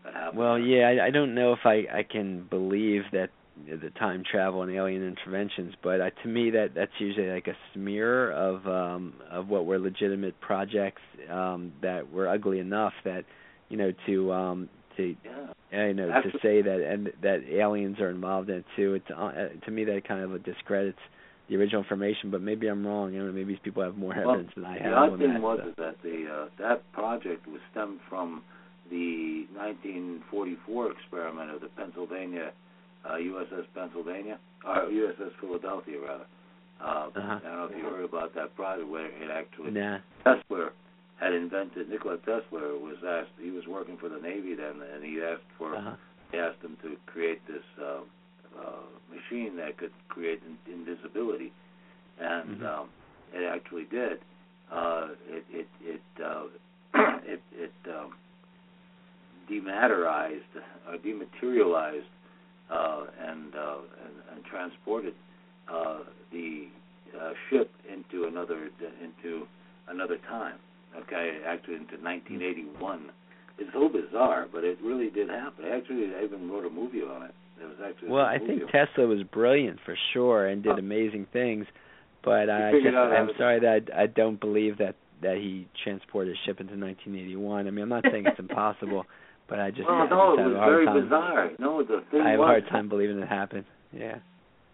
that happened. Well, yeah, I, I don't know if I I can believe that the time travel and alien interventions. But uh, to me, that that's usually like a smear of um, of what were legitimate projects um, that were ugly enough that you know to um, to yeah. you know Absolutely. to say that and that aliens are involved in it too. It's uh, to me that kind of discredits the original information. But maybe I'm wrong. You know, maybe these people have more Well, evidence than I the have odd on thing that. was so. is that the uh, that project was stemmed from the 1944 experiment of the Pennsylvania uh, USS Pennsylvania or USS Philadelphia rather. Uh, Uh-huh. I don't know if you heard about that project where it actually Nah. Tesla had invented Nikola Tesla was asked he was working for the Navy then and he asked for Uh-huh. they asked him to create this uh, uh, machine that could create in- invisibility, and Mhm. um, it actually did. Uh, it it it uh, (clears throat) it, it um, dematerized or dematerialized uh, and, uh, and and transported uh, the uh, ship into another into another time. Okay, actually into 1981 it's so bizarre, but it really did happen. Actually, I even wrote a movie on it. There was actually Well, I think. Tesla was brilliant for sure and did Oh. amazing things, but I just, I'm sorry that I, I don't believe that that he transported a ship into 1981. I mean, I'm not saying it's impossible, (laughs) but I just, well, I no, just it was a hard very time. bizarre. No, the thing I have a hard time believing it happened. Yeah.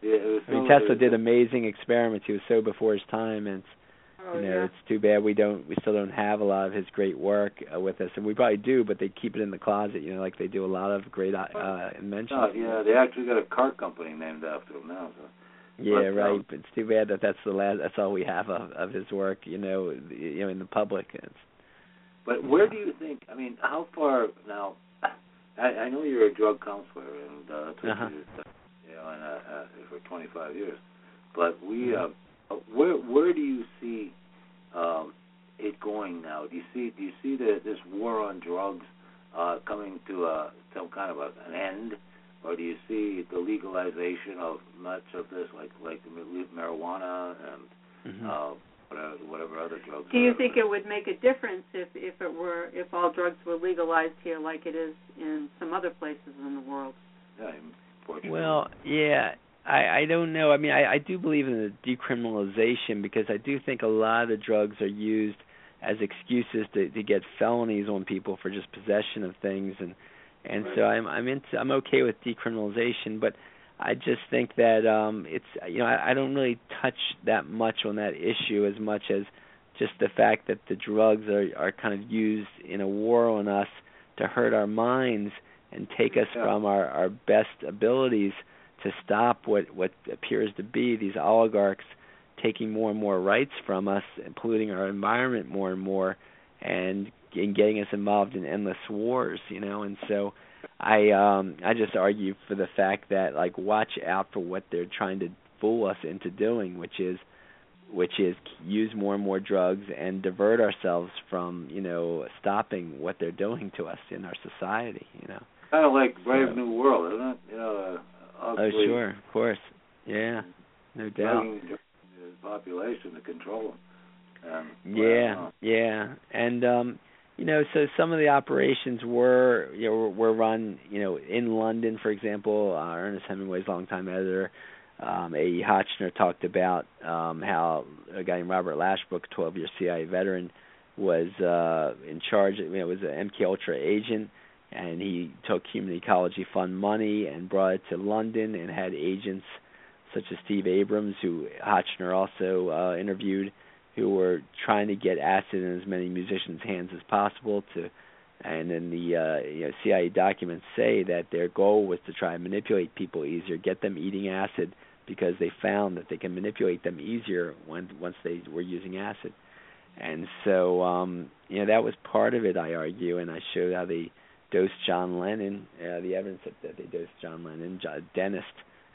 Yeah, it was I mean, so- Tesla did amazing experiments. He was so before his time, and Oh, you know, yeah. it's too bad we don't, we still don't have a lot of his great work uh, with us, and we probably do, but they keep it in the closet, you know, like they do a lot of great uh, uh inventions. No, yeah, they actually got a car company named after him now. So. Yeah, But, right. um, But it's too bad that that's the last. That's all we have of of his work. You know, the- you know, in the public. It's, But where do you think? I mean, how far now? I, I know you're a drug counselor, and uh, Uh-huh. you, know, and uh, uh, for 25 years. But we, Mhm. uh, where where do you see um, it going now? Do you see do you see the, this war on drugs uh, coming to a some kind of a, an end, or do you see the legalization of much of this, like like marijuana and mhm. uh, whatever, whatever other drugs? Do you think it would make a difference if if it were if all drugs were legalized here like it is in some other places in the world? Yeah. Well, yeah, I I don't know. I mean, I I do believe in the decriminalization because I do think a lot of the drugs are used as excuses to to get felonies on people for just possession of things and and so I'm I'm into I'm okay with decriminalization, but I just think that um it's you know I, I don't really touch that much on that issue as much as just the fact that the drugs are are kind of used in a war on us to hurt our minds and take us Yeah. from our our best abilities to stop what what appears to be these oligarchs taking more and more rights from us and polluting our environment more and more and and getting us involved in endless wars, you know. And so I um I just argue for the fact that like watch out for what they're trying to fool us into doing, which is which is use more and more drugs and divert ourselves from, you know, stopping what they're doing to us in our society, you know. kind of like Brave So- New World, isn't it? You know, uh, Oh, sure, of course. Yeah. No doubt. the population to control them. And, Yeah, yeah, and um, you know, so some of the operations were you know were run you know in London, for example. Uh, Ernest Hemingway's longtime editor, um, A. E. Hotchner talked about um, how a guy named Robert Lashbrook, 12-year CIA veteran, was uh, in charge. You know, was an MK Ultra agent, and he took Human Ecology Fund money and brought it to London and had agents such as Steve Abrams, who Hotchner also uh, interviewed who were trying to get acid in as many musicians' hands as possible to and then the uh, you know, CIA documents say that their goal was to try and manipulate people easier, get them eating acid because they found that they can manipulate them easier when once they were using acid. And so um you know that was part of it I argue and I showed how they dosed John Lennon, uh, the evidence that, that they dosed John Lennon, jo- dentist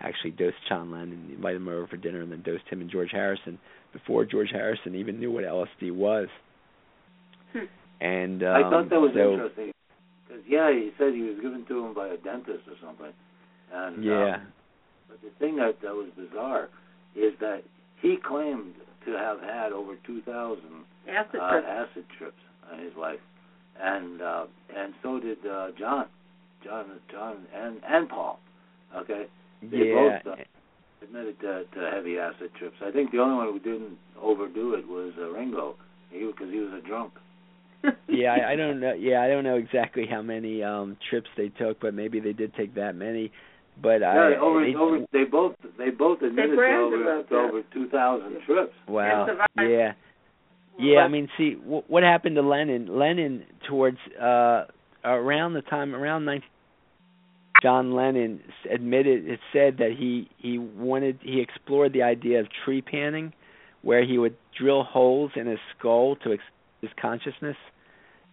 actually dosed John Lennon, invited him over for dinner and then dosed him and George Harrison before George Harrison even knew what LSD was. Hmm. And um, I thought that was so, interesting. Cause, yeah, he said he was given to him by a dentist or something. And Yeah. Um, but the thing that that was bizarre is that he claimed to have had over 2,000 Acid uh, trips. acid trips in his life, and uh, and so did uh, John, John, John, and and Paul. Okay, they yeah. both uh, admitted to, to heavy acid trips. I think the only one who didn't overdo it was uh, Ringo, because he was a drunk. (laughs) yeah, I, I don't know. Yeah, I don't know exactly how many um trips they took, but maybe they did take that many. But I over, they, over, they both they both admitted to over, to over two thousand trips. wow. Yeah. Yeah, I mean, see w- what happened to Lennon. Lennon towards uh around the time around 19 John Lennon admitted it said that he he wanted he explored the idea of trepanning where he would drill holes in his skull to ex- his consciousness.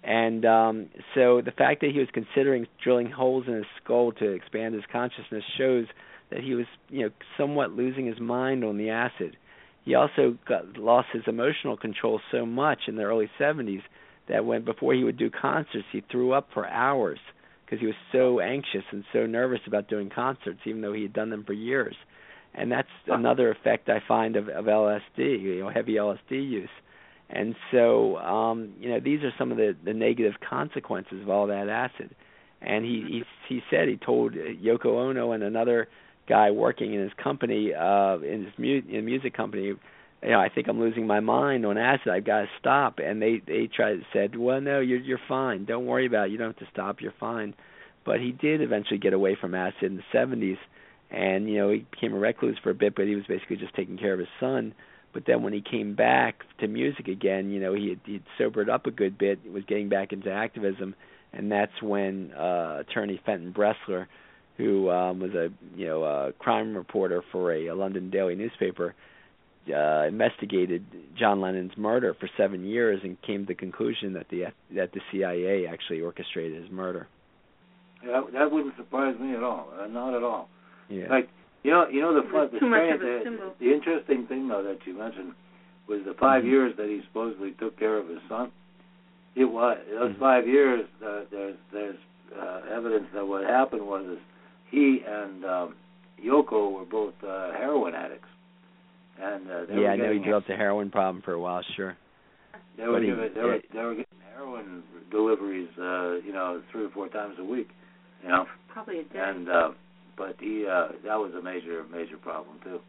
And um so the fact that he was considering drilling holes in his skull to expand his consciousness shows that he was, you know, somewhat losing his mind on the acid he also got lost his emotional control so much in the early 70s that when before he would do concerts he threw up for hours because he was so anxious and so nervous about doing concerts even though he had done them for years. And that's another effect I find of, of LSD you know heavy LSD use. And so um you know these are some of the the negative consequences of all that acid. And he he he said he told Yoko Ono and another guy working in his company, uh, in his mu- in music company, you know, I think I'm losing my mind on acid. I've got to stop. And they they tried said, well, no, you're you're fine. Don't worry about it. You don't have to stop. You're fine. But he did eventually get away from acid in the 70s, and you know he became a recluse for a bit. But he was basically just taking care of his son. But then when he came back to music again, you know, he had he'd sobered up a good bit. Was getting back into activism, and that's when uh, attorney Fenton Bresler who um, was a you know a crime reporter for a, a London daily newspaper, uh, investigated John Lennon's murder for seven years and came to the conclusion that the that the CIA actually orchestrated his murder. Yeah, that wouldn't surprise me at all. Uh, not at all. Yeah. Like you know, you know the fun, the, strange- the, the interesting thing though that you mentioned was the 5 Mhm. years that he supposedly took care of his son. It was those Mhm. five years. Uh, there's there's uh, evidence that what happened was is he and um, Yoko were both uh, heroin addicts, and uh, they yeah, I know he getting developed a heroin problem for a while. Sure. they were but he- giving, they were yeah. they were getting heroin deliveries, uh, you know, three or four times a week, you know. Probably a day. And uh but he uh that was a major major problem too.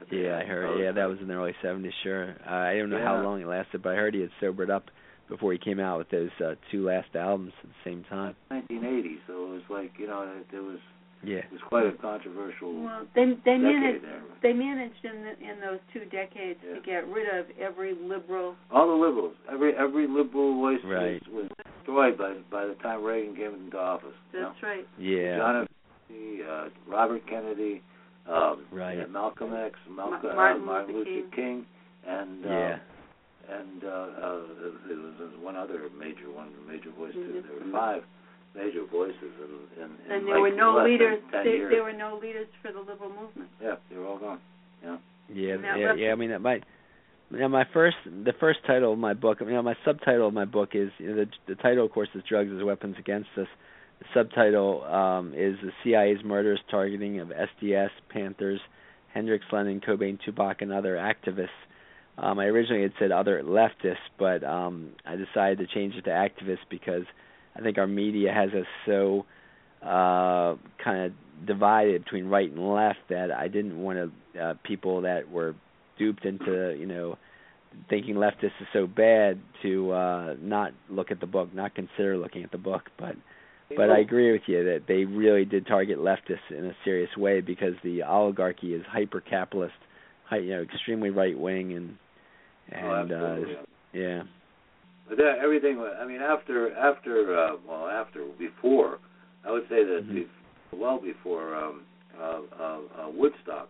That Yeah. I heard. Yeah, that was in the early '70s. Sure. Uh, I don't know how long it lasted, but I heard he had sobered up before he came out with those uh, two last albums at the same time. 1980, so it was like you know it, it was Yeah. it was quite a controversial well, they they managed there. they managed in the, in those two decades Yeah. to get rid of every liberal. All the liberals, every every liberal voice Right. was, was destroyed by by the time Reagan came into office. you know? That's right. Yeah. John F. Kennedy, uh, Robert Kennedy, um, Right. uh, Malcolm X, Malcolm Ma- uh, Martin Martin Luther Luther King, and uh, Yeah. and uh, uh, there was one other major one major voice too. Mhm. There were five major voices in in, in And there like were no leaders. 10 There, there were no leaders for the liberal movement. Yeah, they were all gone. Yeah. Yeah, yeah, yeah. I mean, that might. You know, my first, the first title of my book. You know, my subtitle of my book is you know, the the title, of course, is "Drugs as Weapons Against Us." The subtitle um, is "The CIA's Murderous Targeting of SDS, Panthers, Hendrix, Lennon, Cobain, Tupac, and Other Activists." Um, I originally had said other leftists, but um, I decided to change it to activists because I think our media has us so uh, kind of divided between right and left that I didn't want to uh, people that were duped into you know thinking leftist is so bad to uh not look at the book, not consider looking at the book. But but I agree with you that they really did target leftists in a serious way because the oligarchy is hyper capitalist, you know, extremely right wing and Oh, and uh yeah. But that, everything. I mean, after after uh, well, after before, I would say that Mhm. bef- well before um, uh, uh, uh, Woodstock,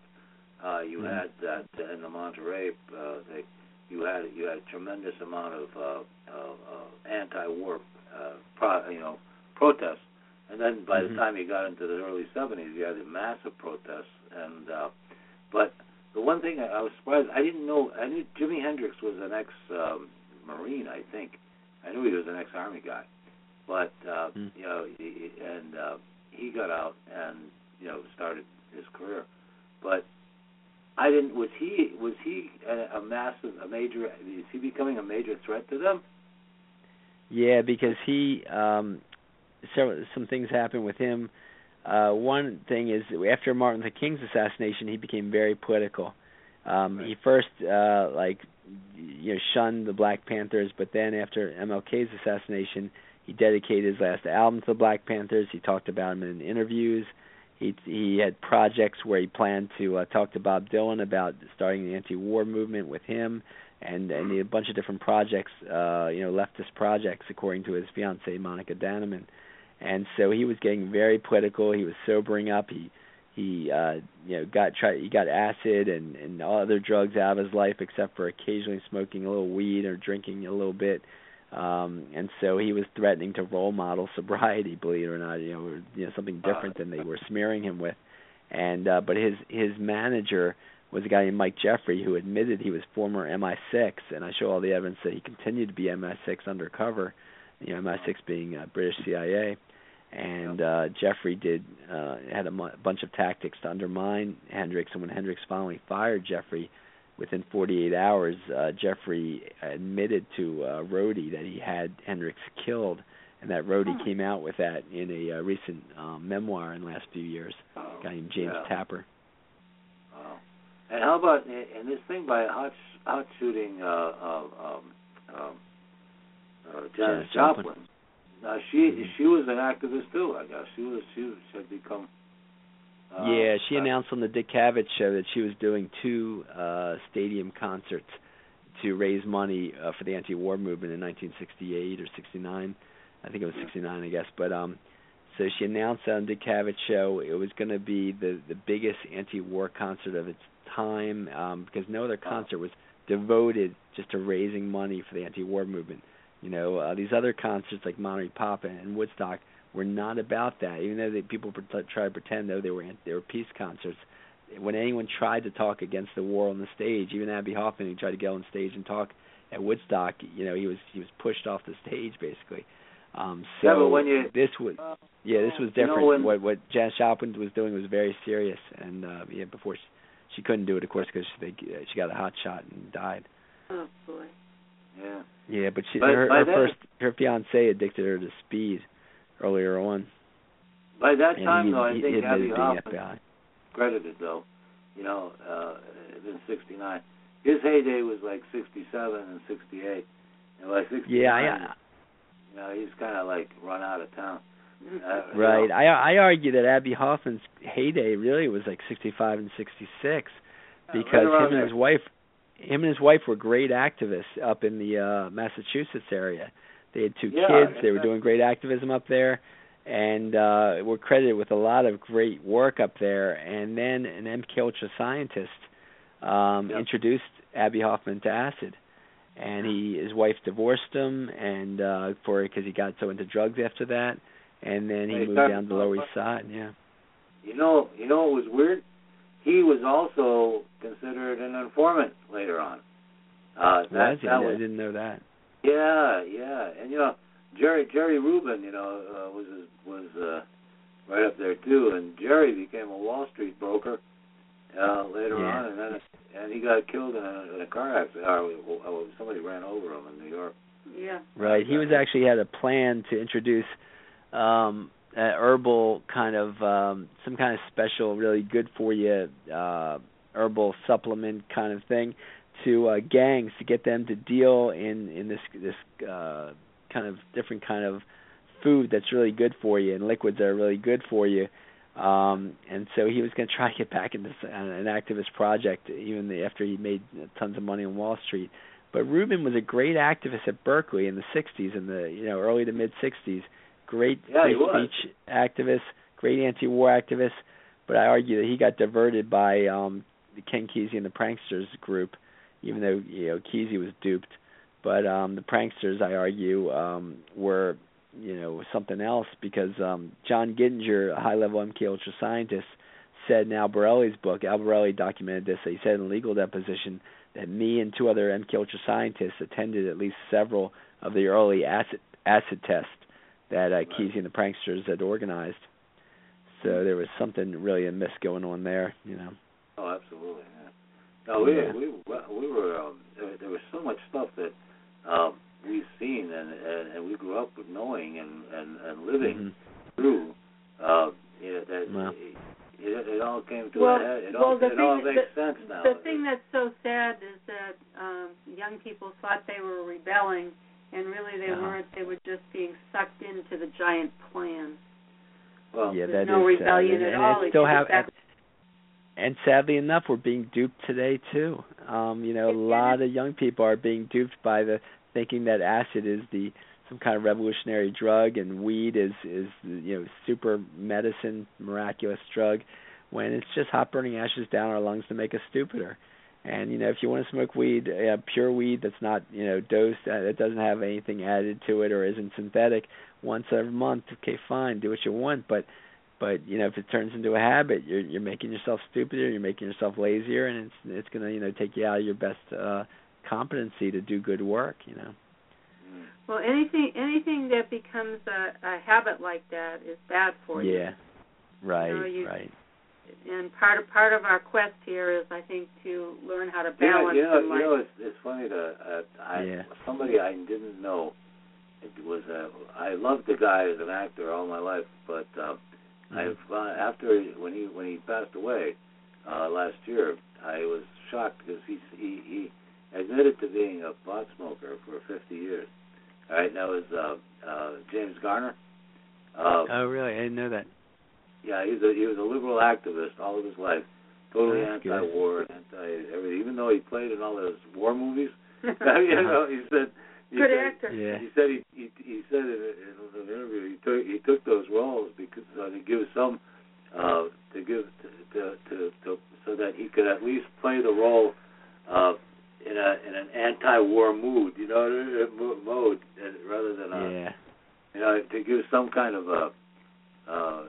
uh, you Mhm. had that in the Monterey. Uh, they, you had you had a tremendous amount of uh, uh, uh, anti-war, uh, pro, you know, protests. And then by Mhm. the time you got into the early '70s, you had a massive protests. And uh, but the one thing I, I was surprised, I didn't know. I knew Jimi Hendrix was an ex um, Marine, I think. I knew he was an ex Army guy, but uh, Hmm. you know, he, and uh, he got out and you know started his career. But I didn't. Was he was he a, a massive, a major? Is he becoming a major threat to them? Yeah, because he um several some things happened with him uh, one thing is after Martin Luther King's assassination, he became very political. Um, Right. He first uh, like you know shunned the Black Panthers, but then after MLK's assassination, he dedicated his last album to the Black Panthers. He talked about them in interviews. He he had projects where he planned to uh, talk to Bob Dylan about starting the anti-war movement with him, and and he had a bunch of different projects, uh, you know, leftist projects, according to his fiancee Monika Dannemann. And so he was getting very political. He was sobering up. He he uh you know got try he got acid and and all other drugs out of his life except for occasionally smoking a little weed or drinking a little bit. Um and so he was threatening to role model (laughs) sobriety believe it or not you know or, you know something different than they were smearing him with. And uh but his his manager was a guy named Mike Jeffery who admitted he was former MI6 and I show all the evidence that he continued to be MI6 undercover you know MI6 being uh, British CIA and uh Jeffery did uh had a mu- bunch of tactics to undermine Hendrix and when Hendrix finally fired Jeffery within 48 hours uh Jeffery admitted to uh Rhodey that he had Hendrix killed and that Rhodey Hmm. came out with that in a uh, recent um memoir in the last few years Oh, a guy named James yeah. Tapper Wow. And how about in this thing by hot hot shooting uh, uh, um, um, uh, Janis Janis Joplin. Joplin? Now she Mhm. she was an activist too. I guess she was she, was, she had become. Uh, yeah, she uh, announced on the Dick Cavett show that she was doing two uh stadium concerts to raise money uh, for the anti-war movement in 1968 or 69. I think it was 69, I guess. But um so she announced on Dick Cavett show it was going to be the the biggest anti-war concert of its time um because no other concert was devoted just to raising money for the anti-war movement. You know, uh, these other concerts like Monterey Pop and Woodstock were not about that. Even though they, people pre- try to pretend though they were they were peace concerts. When anyone tried to talk against the war on the stage, even Abbie Hoffman, who tried to get on stage and talk at Woodstock, you know, he was he was pushed off the stage basically. Um, so Yeah, but when you- this was uh, yeah, this was you know, different. when- what what Janis Joplin was doing was very serious, and uh, yeah, before she, she couldn't do it, of course, because she they, she got a hot shot and died. Oh boy. Yeah. Yeah, but she But her, by her then- first her fiance addicted her to speed earlier on. By that and time, he, though, I he, think Abbie Hoffman credited though. You know, uh, in '69, his heyday was like '67 and '68, and by '69, Yeah, I, you know, he's kind of like run out of town. Uh, right. know, I I argue that Abbie Hoffman's heyday really was like 65 and 66 because right him and his wife him and his wife were great activists up in the uh Massachusetts area. They had two Yeah, kids. They were doing great activism up there and uh were credited with a lot of great work up there and then an MK Ultra scientist um Yep. introduced Abbie Hoffman to acid. And he his wife divorced him and uh for because he got so into drugs after that and then he moved down to the Lower East Side, yeah. You know, you know it was weird? He was also considered an informant later on. Uh, that, Was he? that I didn't know that. Yeah, yeah, and you know Jerry Jerry Rubin, you know, uh, was was uh, right up there too, and Jerry became a Wall Street broker uh, later Yeah. on, and then and he got killed in a, in a car accident. Or, or somebody ran over him in New York. Yeah. Right. He was actually had a plan to introduce um a herbal kind of um some kind of special really good for you uh herbal supplement kind of thing to uh gangs to get them to deal in in this this uh kind of different kind of food that's really good for you and liquids that are really good for you. Um and so he was going to try to get back into uh, an activist project even after he made tons of money on Wall Street. But Rubin was a great activist at Berkeley in the 60s in the you know early to mid 60s great Yeah, free speech activist great anti-war activist but I argue that he got diverted by um the Ken Kesey and the pranksters group even though you know Kesey was duped. But um the pranksters I argue um were you know something else because um John Gittinger a high level MK Ultra scientist said in Albarelli's book Albarelli documented this he said in a legal deposition that me and two other MK Ultra scientists attended at least several of the early acid acid tests that uh, Kesey and the pranksters had organized. So there was something really amiss going on there, you know. Oh, absolutely. Yeah. No, we Yeah. we we were um, there, there was so much stuff that um, we've seen and, and and we grew up with knowing and and and living Mhm. through uh, yeah, that Well, it, it well, all, the it all thing- makes sense now. The thing that's so sad is that um, young people thought they were rebelling, and really they Uh-huh. weren't. They were just being sucked into the giant plan. well, yeah, There's that no is sad. rebellion and, at and all. It It still have, that- and sadly enough, we're being duped today too. Um, you know, a lot of young people are being duped by the thinking that acid is the some kind of revolutionary drug and weed is is you know super medicine miraculous drug when it's just hot burning ashes down our lungs to make us stupider and you know if you want to smoke weed uh, pure weed that's not you know dosed uh, that doesn't have anything added to it or isn't synthetic once every month okay fine do what you want. But but you know if it turns into a habit you're you're making yourself stupider you're making yourself lazier and it's it's going to you know take you out of your best uh competency to do good work you know. Well, anything anything that becomes a, a habit like that is bad for you. yeah. Right You know, you- right And part of part of our quest here is, I think, to learn how to you know, balance you know, you know, it's it's funny to uh, I Yeah. somebody I didn't know. It was a. I loved the guy as an actor all my life, but uh, Mm-hmm. I've uh, after when he when he passed away uh, last year, I was shocked because he he he admitted to being a pot smoker for 50 years. All right, that was uh, uh, James Garner. Uh, oh really i didn't know that yeah, he's a he was a liberal activist all of his life, totally That's anti-war and anti everything. Even though he played in all those war movies, (laughs) (laughs) you know, he said he Good said, actor. yeah he said he he, he said in, in an interview he took he took those roles because uh, to give some uh, to give to, to to to so that he could at least play the role uh, in a in an anti-war mood, you know, mode uh, rather than a yeah you know to give some kind of a uh, uh,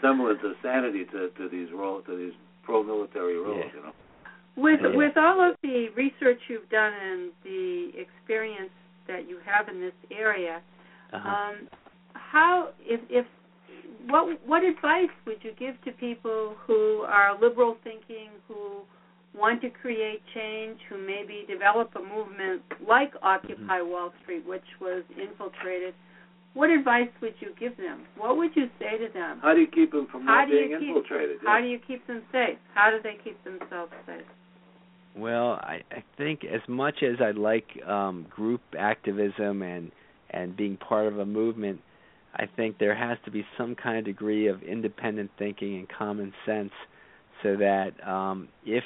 semblance of sanity to to these roles to these pro-military roles, Yeah. you know. With Yeah. with all of the research you've done and the experience that you have in this area, uh-huh. um, how if if what what advice would you give to people who are liberal thinking, who want to create change, who maybe develop a movement like Occupy Wall Street, which was infiltrated? What advice would you give them? What would you say to them? How do you keep them from How not do you being keep- infiltrated? How do you keep them safe? How do they keep themselves safe? Well, I, I think as much as I like um, group activism and and being part of a movement, I think there has to be some kind of degree of independent thinking and common sense, so that um, if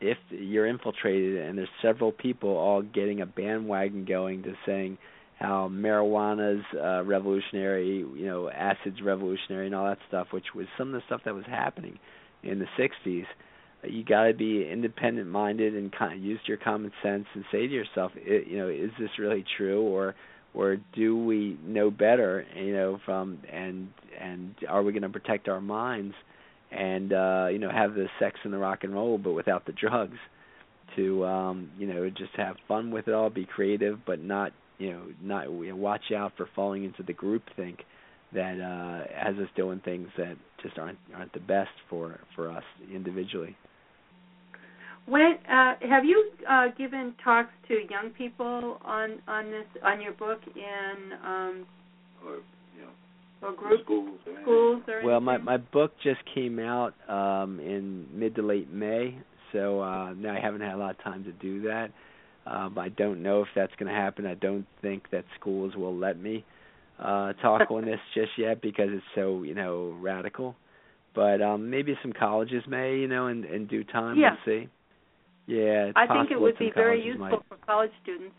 if you're infiltrated and there's several people all getting a bandwagon going to saying how marijuana's uh, revolutionary, you know, acid's revolutionary, and all that stuff, which was some of the stuff that was happening in the '60s you got to be independent minded and kind of use your common sense and say to yourself i you know is this really true or or do we know better you know from and and are we going to protect our minds and uh you know have the sex and the rock and roll but without the drugs to um you know just have fun with it all be creative but not you know not you know, watch out for falling into the group think that uh has us doing things that just aren't aren't the best for for us individually When uh, have you uh, given talks to young people on on this on your book in um, or you know, or group schools or schools or Well, my anything? my book just came out um in mid to late May, so uh now I haven't had a lot of time to do that. Um I don't know if that's going to happen. I don't think that schools will let me uh talk (laughs) on this just yet because it's so, you know, radical. But um maybe some colleges may, you know, in in due time Yeah. we'll see. Yeah, it's I think it would be very useful might. for college students.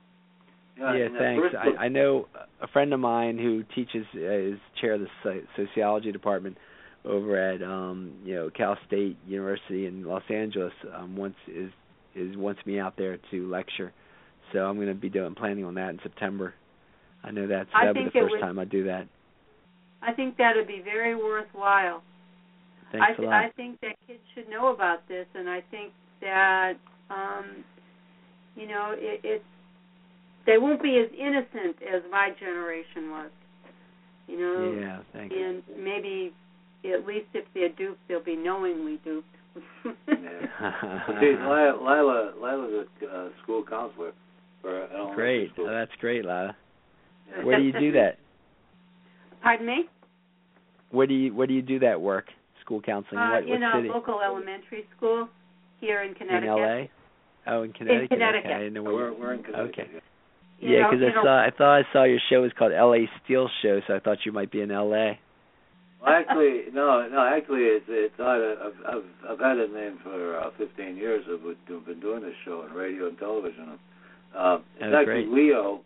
Yeah, yeah, thanks. I, I know a friend of mine who teaches uh, is chair of the sociology department over at um, you know Cal State University in Los Angeles. Um, wants is is wants me out there to lecture, so I'm going to be doing planning on that in September. I know that's I that'll be the first would- time I do that. I think that would be very worthwhile. Thanks I a th- lot. I think that kids should know about this, and I think that um, you know it, it's they won't be as innocent as my generation was. You know, yeah, thanks. and maybe at least if they're duped, they'll be knowingly duped. Yeah. See, Lila, Lila, Lila's a uh, school counselor for an elementary great. school. Oh, that's great, Lila. Yeah. Where do you do that? Pardon me? Where do you where do you do that work? school counseling? Uh, what in what a city? local elementary school here in Connecticut. in L.A. Oh, in Connecticut. Connecticut. Okay, I didn't know where We're we're in Connecticut. Okay. yeah. You Yeah, because I saw I thought I saw your show was called L.A. Steel Show, so I thought you might be in L.A. Well, actually, no, no. Actually, it's it's odd. I've I've I've had a name for uh, 15 years. I've been doing this show on radio and television. Uh, it's Oh, actually great. Leo,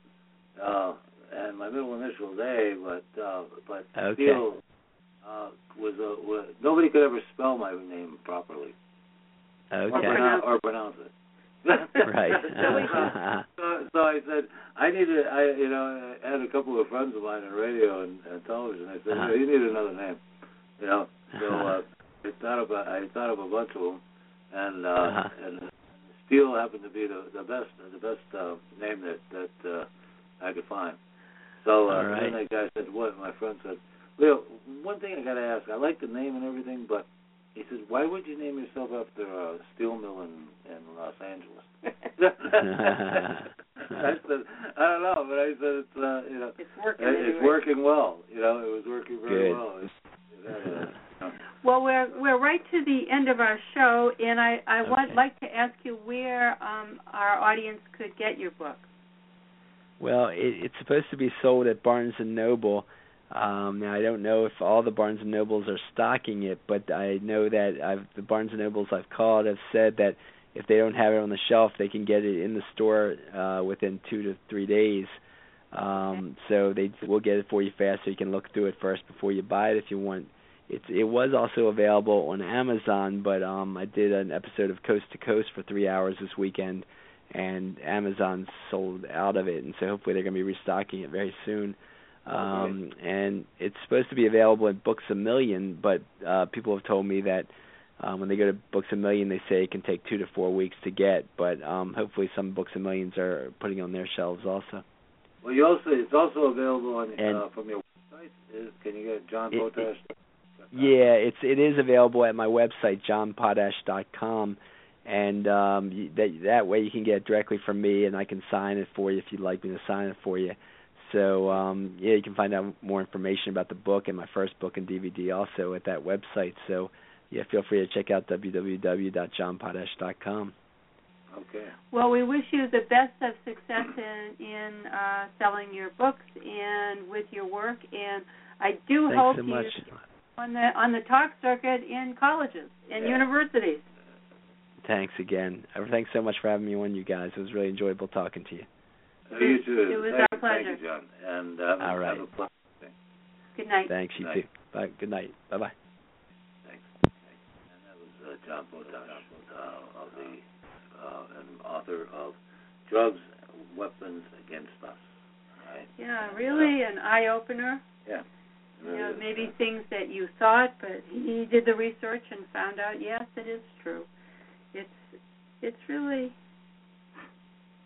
uh, and my middle initial is A, but uh, but Okay. Steele uh, was a was, nobody could ever spell my name properly or, Okay. pronounce, or pronounce it. Right. (laughs) (laughs) so, so I said I needed I you know I had a couple of friends of mine on radio and, and television. I said Uh-huh. you need another name, you know. So uh, I thought of a, I thought of a bunch of them, and uh, Uh-huh. and Steele happened to be the the best the best uh, name that that uh, I could find. So uh, right. then that guy said, "What?" My friend said, "Leo, one thing I got to ask. I like the name and everything, but." He says, "Why would you name yourself after a steel mill in in Los Angeles?" (laughs) (laughs) I said, "I don't know," but I said, "It's uh, you know, It's working. it, it's anyway. working well. You know, it was working very Good. well." It, it had a, you know, Well, we're we're right to the end of our show, and I I would like to ask you where um our audience could get your book. Well, it, it's supposed to be sold at Barnes and Noble. Um, now I don't know if all the Barnes and Nobles are stocking it, but I know that I've the Barnes and Nobles I've called have said that if they don't have it on the shelf, they can get it in the store uh, within two to three days. Um, so they will get it for you fast, so you can look through it first before you buy it if you want. It's it was also available on Amazon, but um, I did an episode of Coast to Coast for three hours this weekend, and Amazon sold out of it, and so hopefully they're going to be restocking it very soon. Um, and it's supposed to be available at Books a Million, but uh, people have told me that um, when they go to Books a Million, they say it can take two to four weeks to get. But um, hopefully, some Books a Millions are putting it on their shelves also. well, you also it's also available on And- uh, from your website. Is, can you get John It- Potash? Yeah, it's it is available at my website johnpotash.com, and um, y- that that way you can get it directly from me, and I can sign it for you if you'd like me to sign it for you. So um, yeah, you can find out more information about the book and my first book and DVD also at that website. So yeah, feel free to check out www.johnpotash.com. Okay. Well, we wish you the best of success in in uh, selling your books and with your work, and I do Thanks hope so you much. on the on the talk circuit in colleges and Yeah. universities. Thanks again. Uh, Thanks so much for having me on, you guys. It was really enjoyable talking to you. You too. It was thank, our pleasure. Thank you, John. And uh, All right. have a pleasant day. Good night. Thanks, you Night. too. Bye. Good night. Bye bye. Thanks. And that was uh, John Potash, uh, of the uh, and author of Drugs, Weapons Against Us. Right? Yeah, really an eye opener. Yeah. You know, is, maybe uh, things that you thought, but he did the research and found out yes, it is true. It's it's really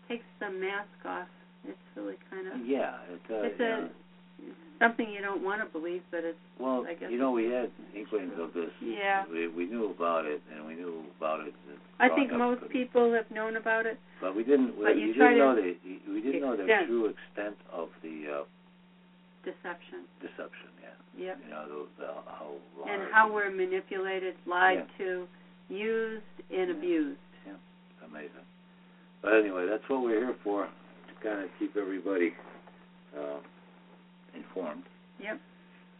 takes the mask off. It's really kind of Yeah, it does. it's yeah. a something you don't want to believe, but it's Well, I guess you know, we had inklings of this. Yeah. We we knew about it, and we knew about it. I think most people have known about it. But we didn't. But we, you we didn't know the. We didn't know the true extent of the uh, Deception. deception. Yeah. Yep. You know the, the how. And how we're manipulated, lied Yeah. to, used and Yeah. abused. Yeah, amazing. But anyway, that's what we're here for kind of keep everybody uh, informed. Yep.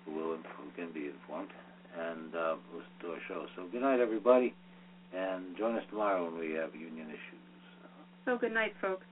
Who will who can be informed and uh, listen to our show. So good night, everybody, and join us tomorrow when we have union issues. So good night, folks.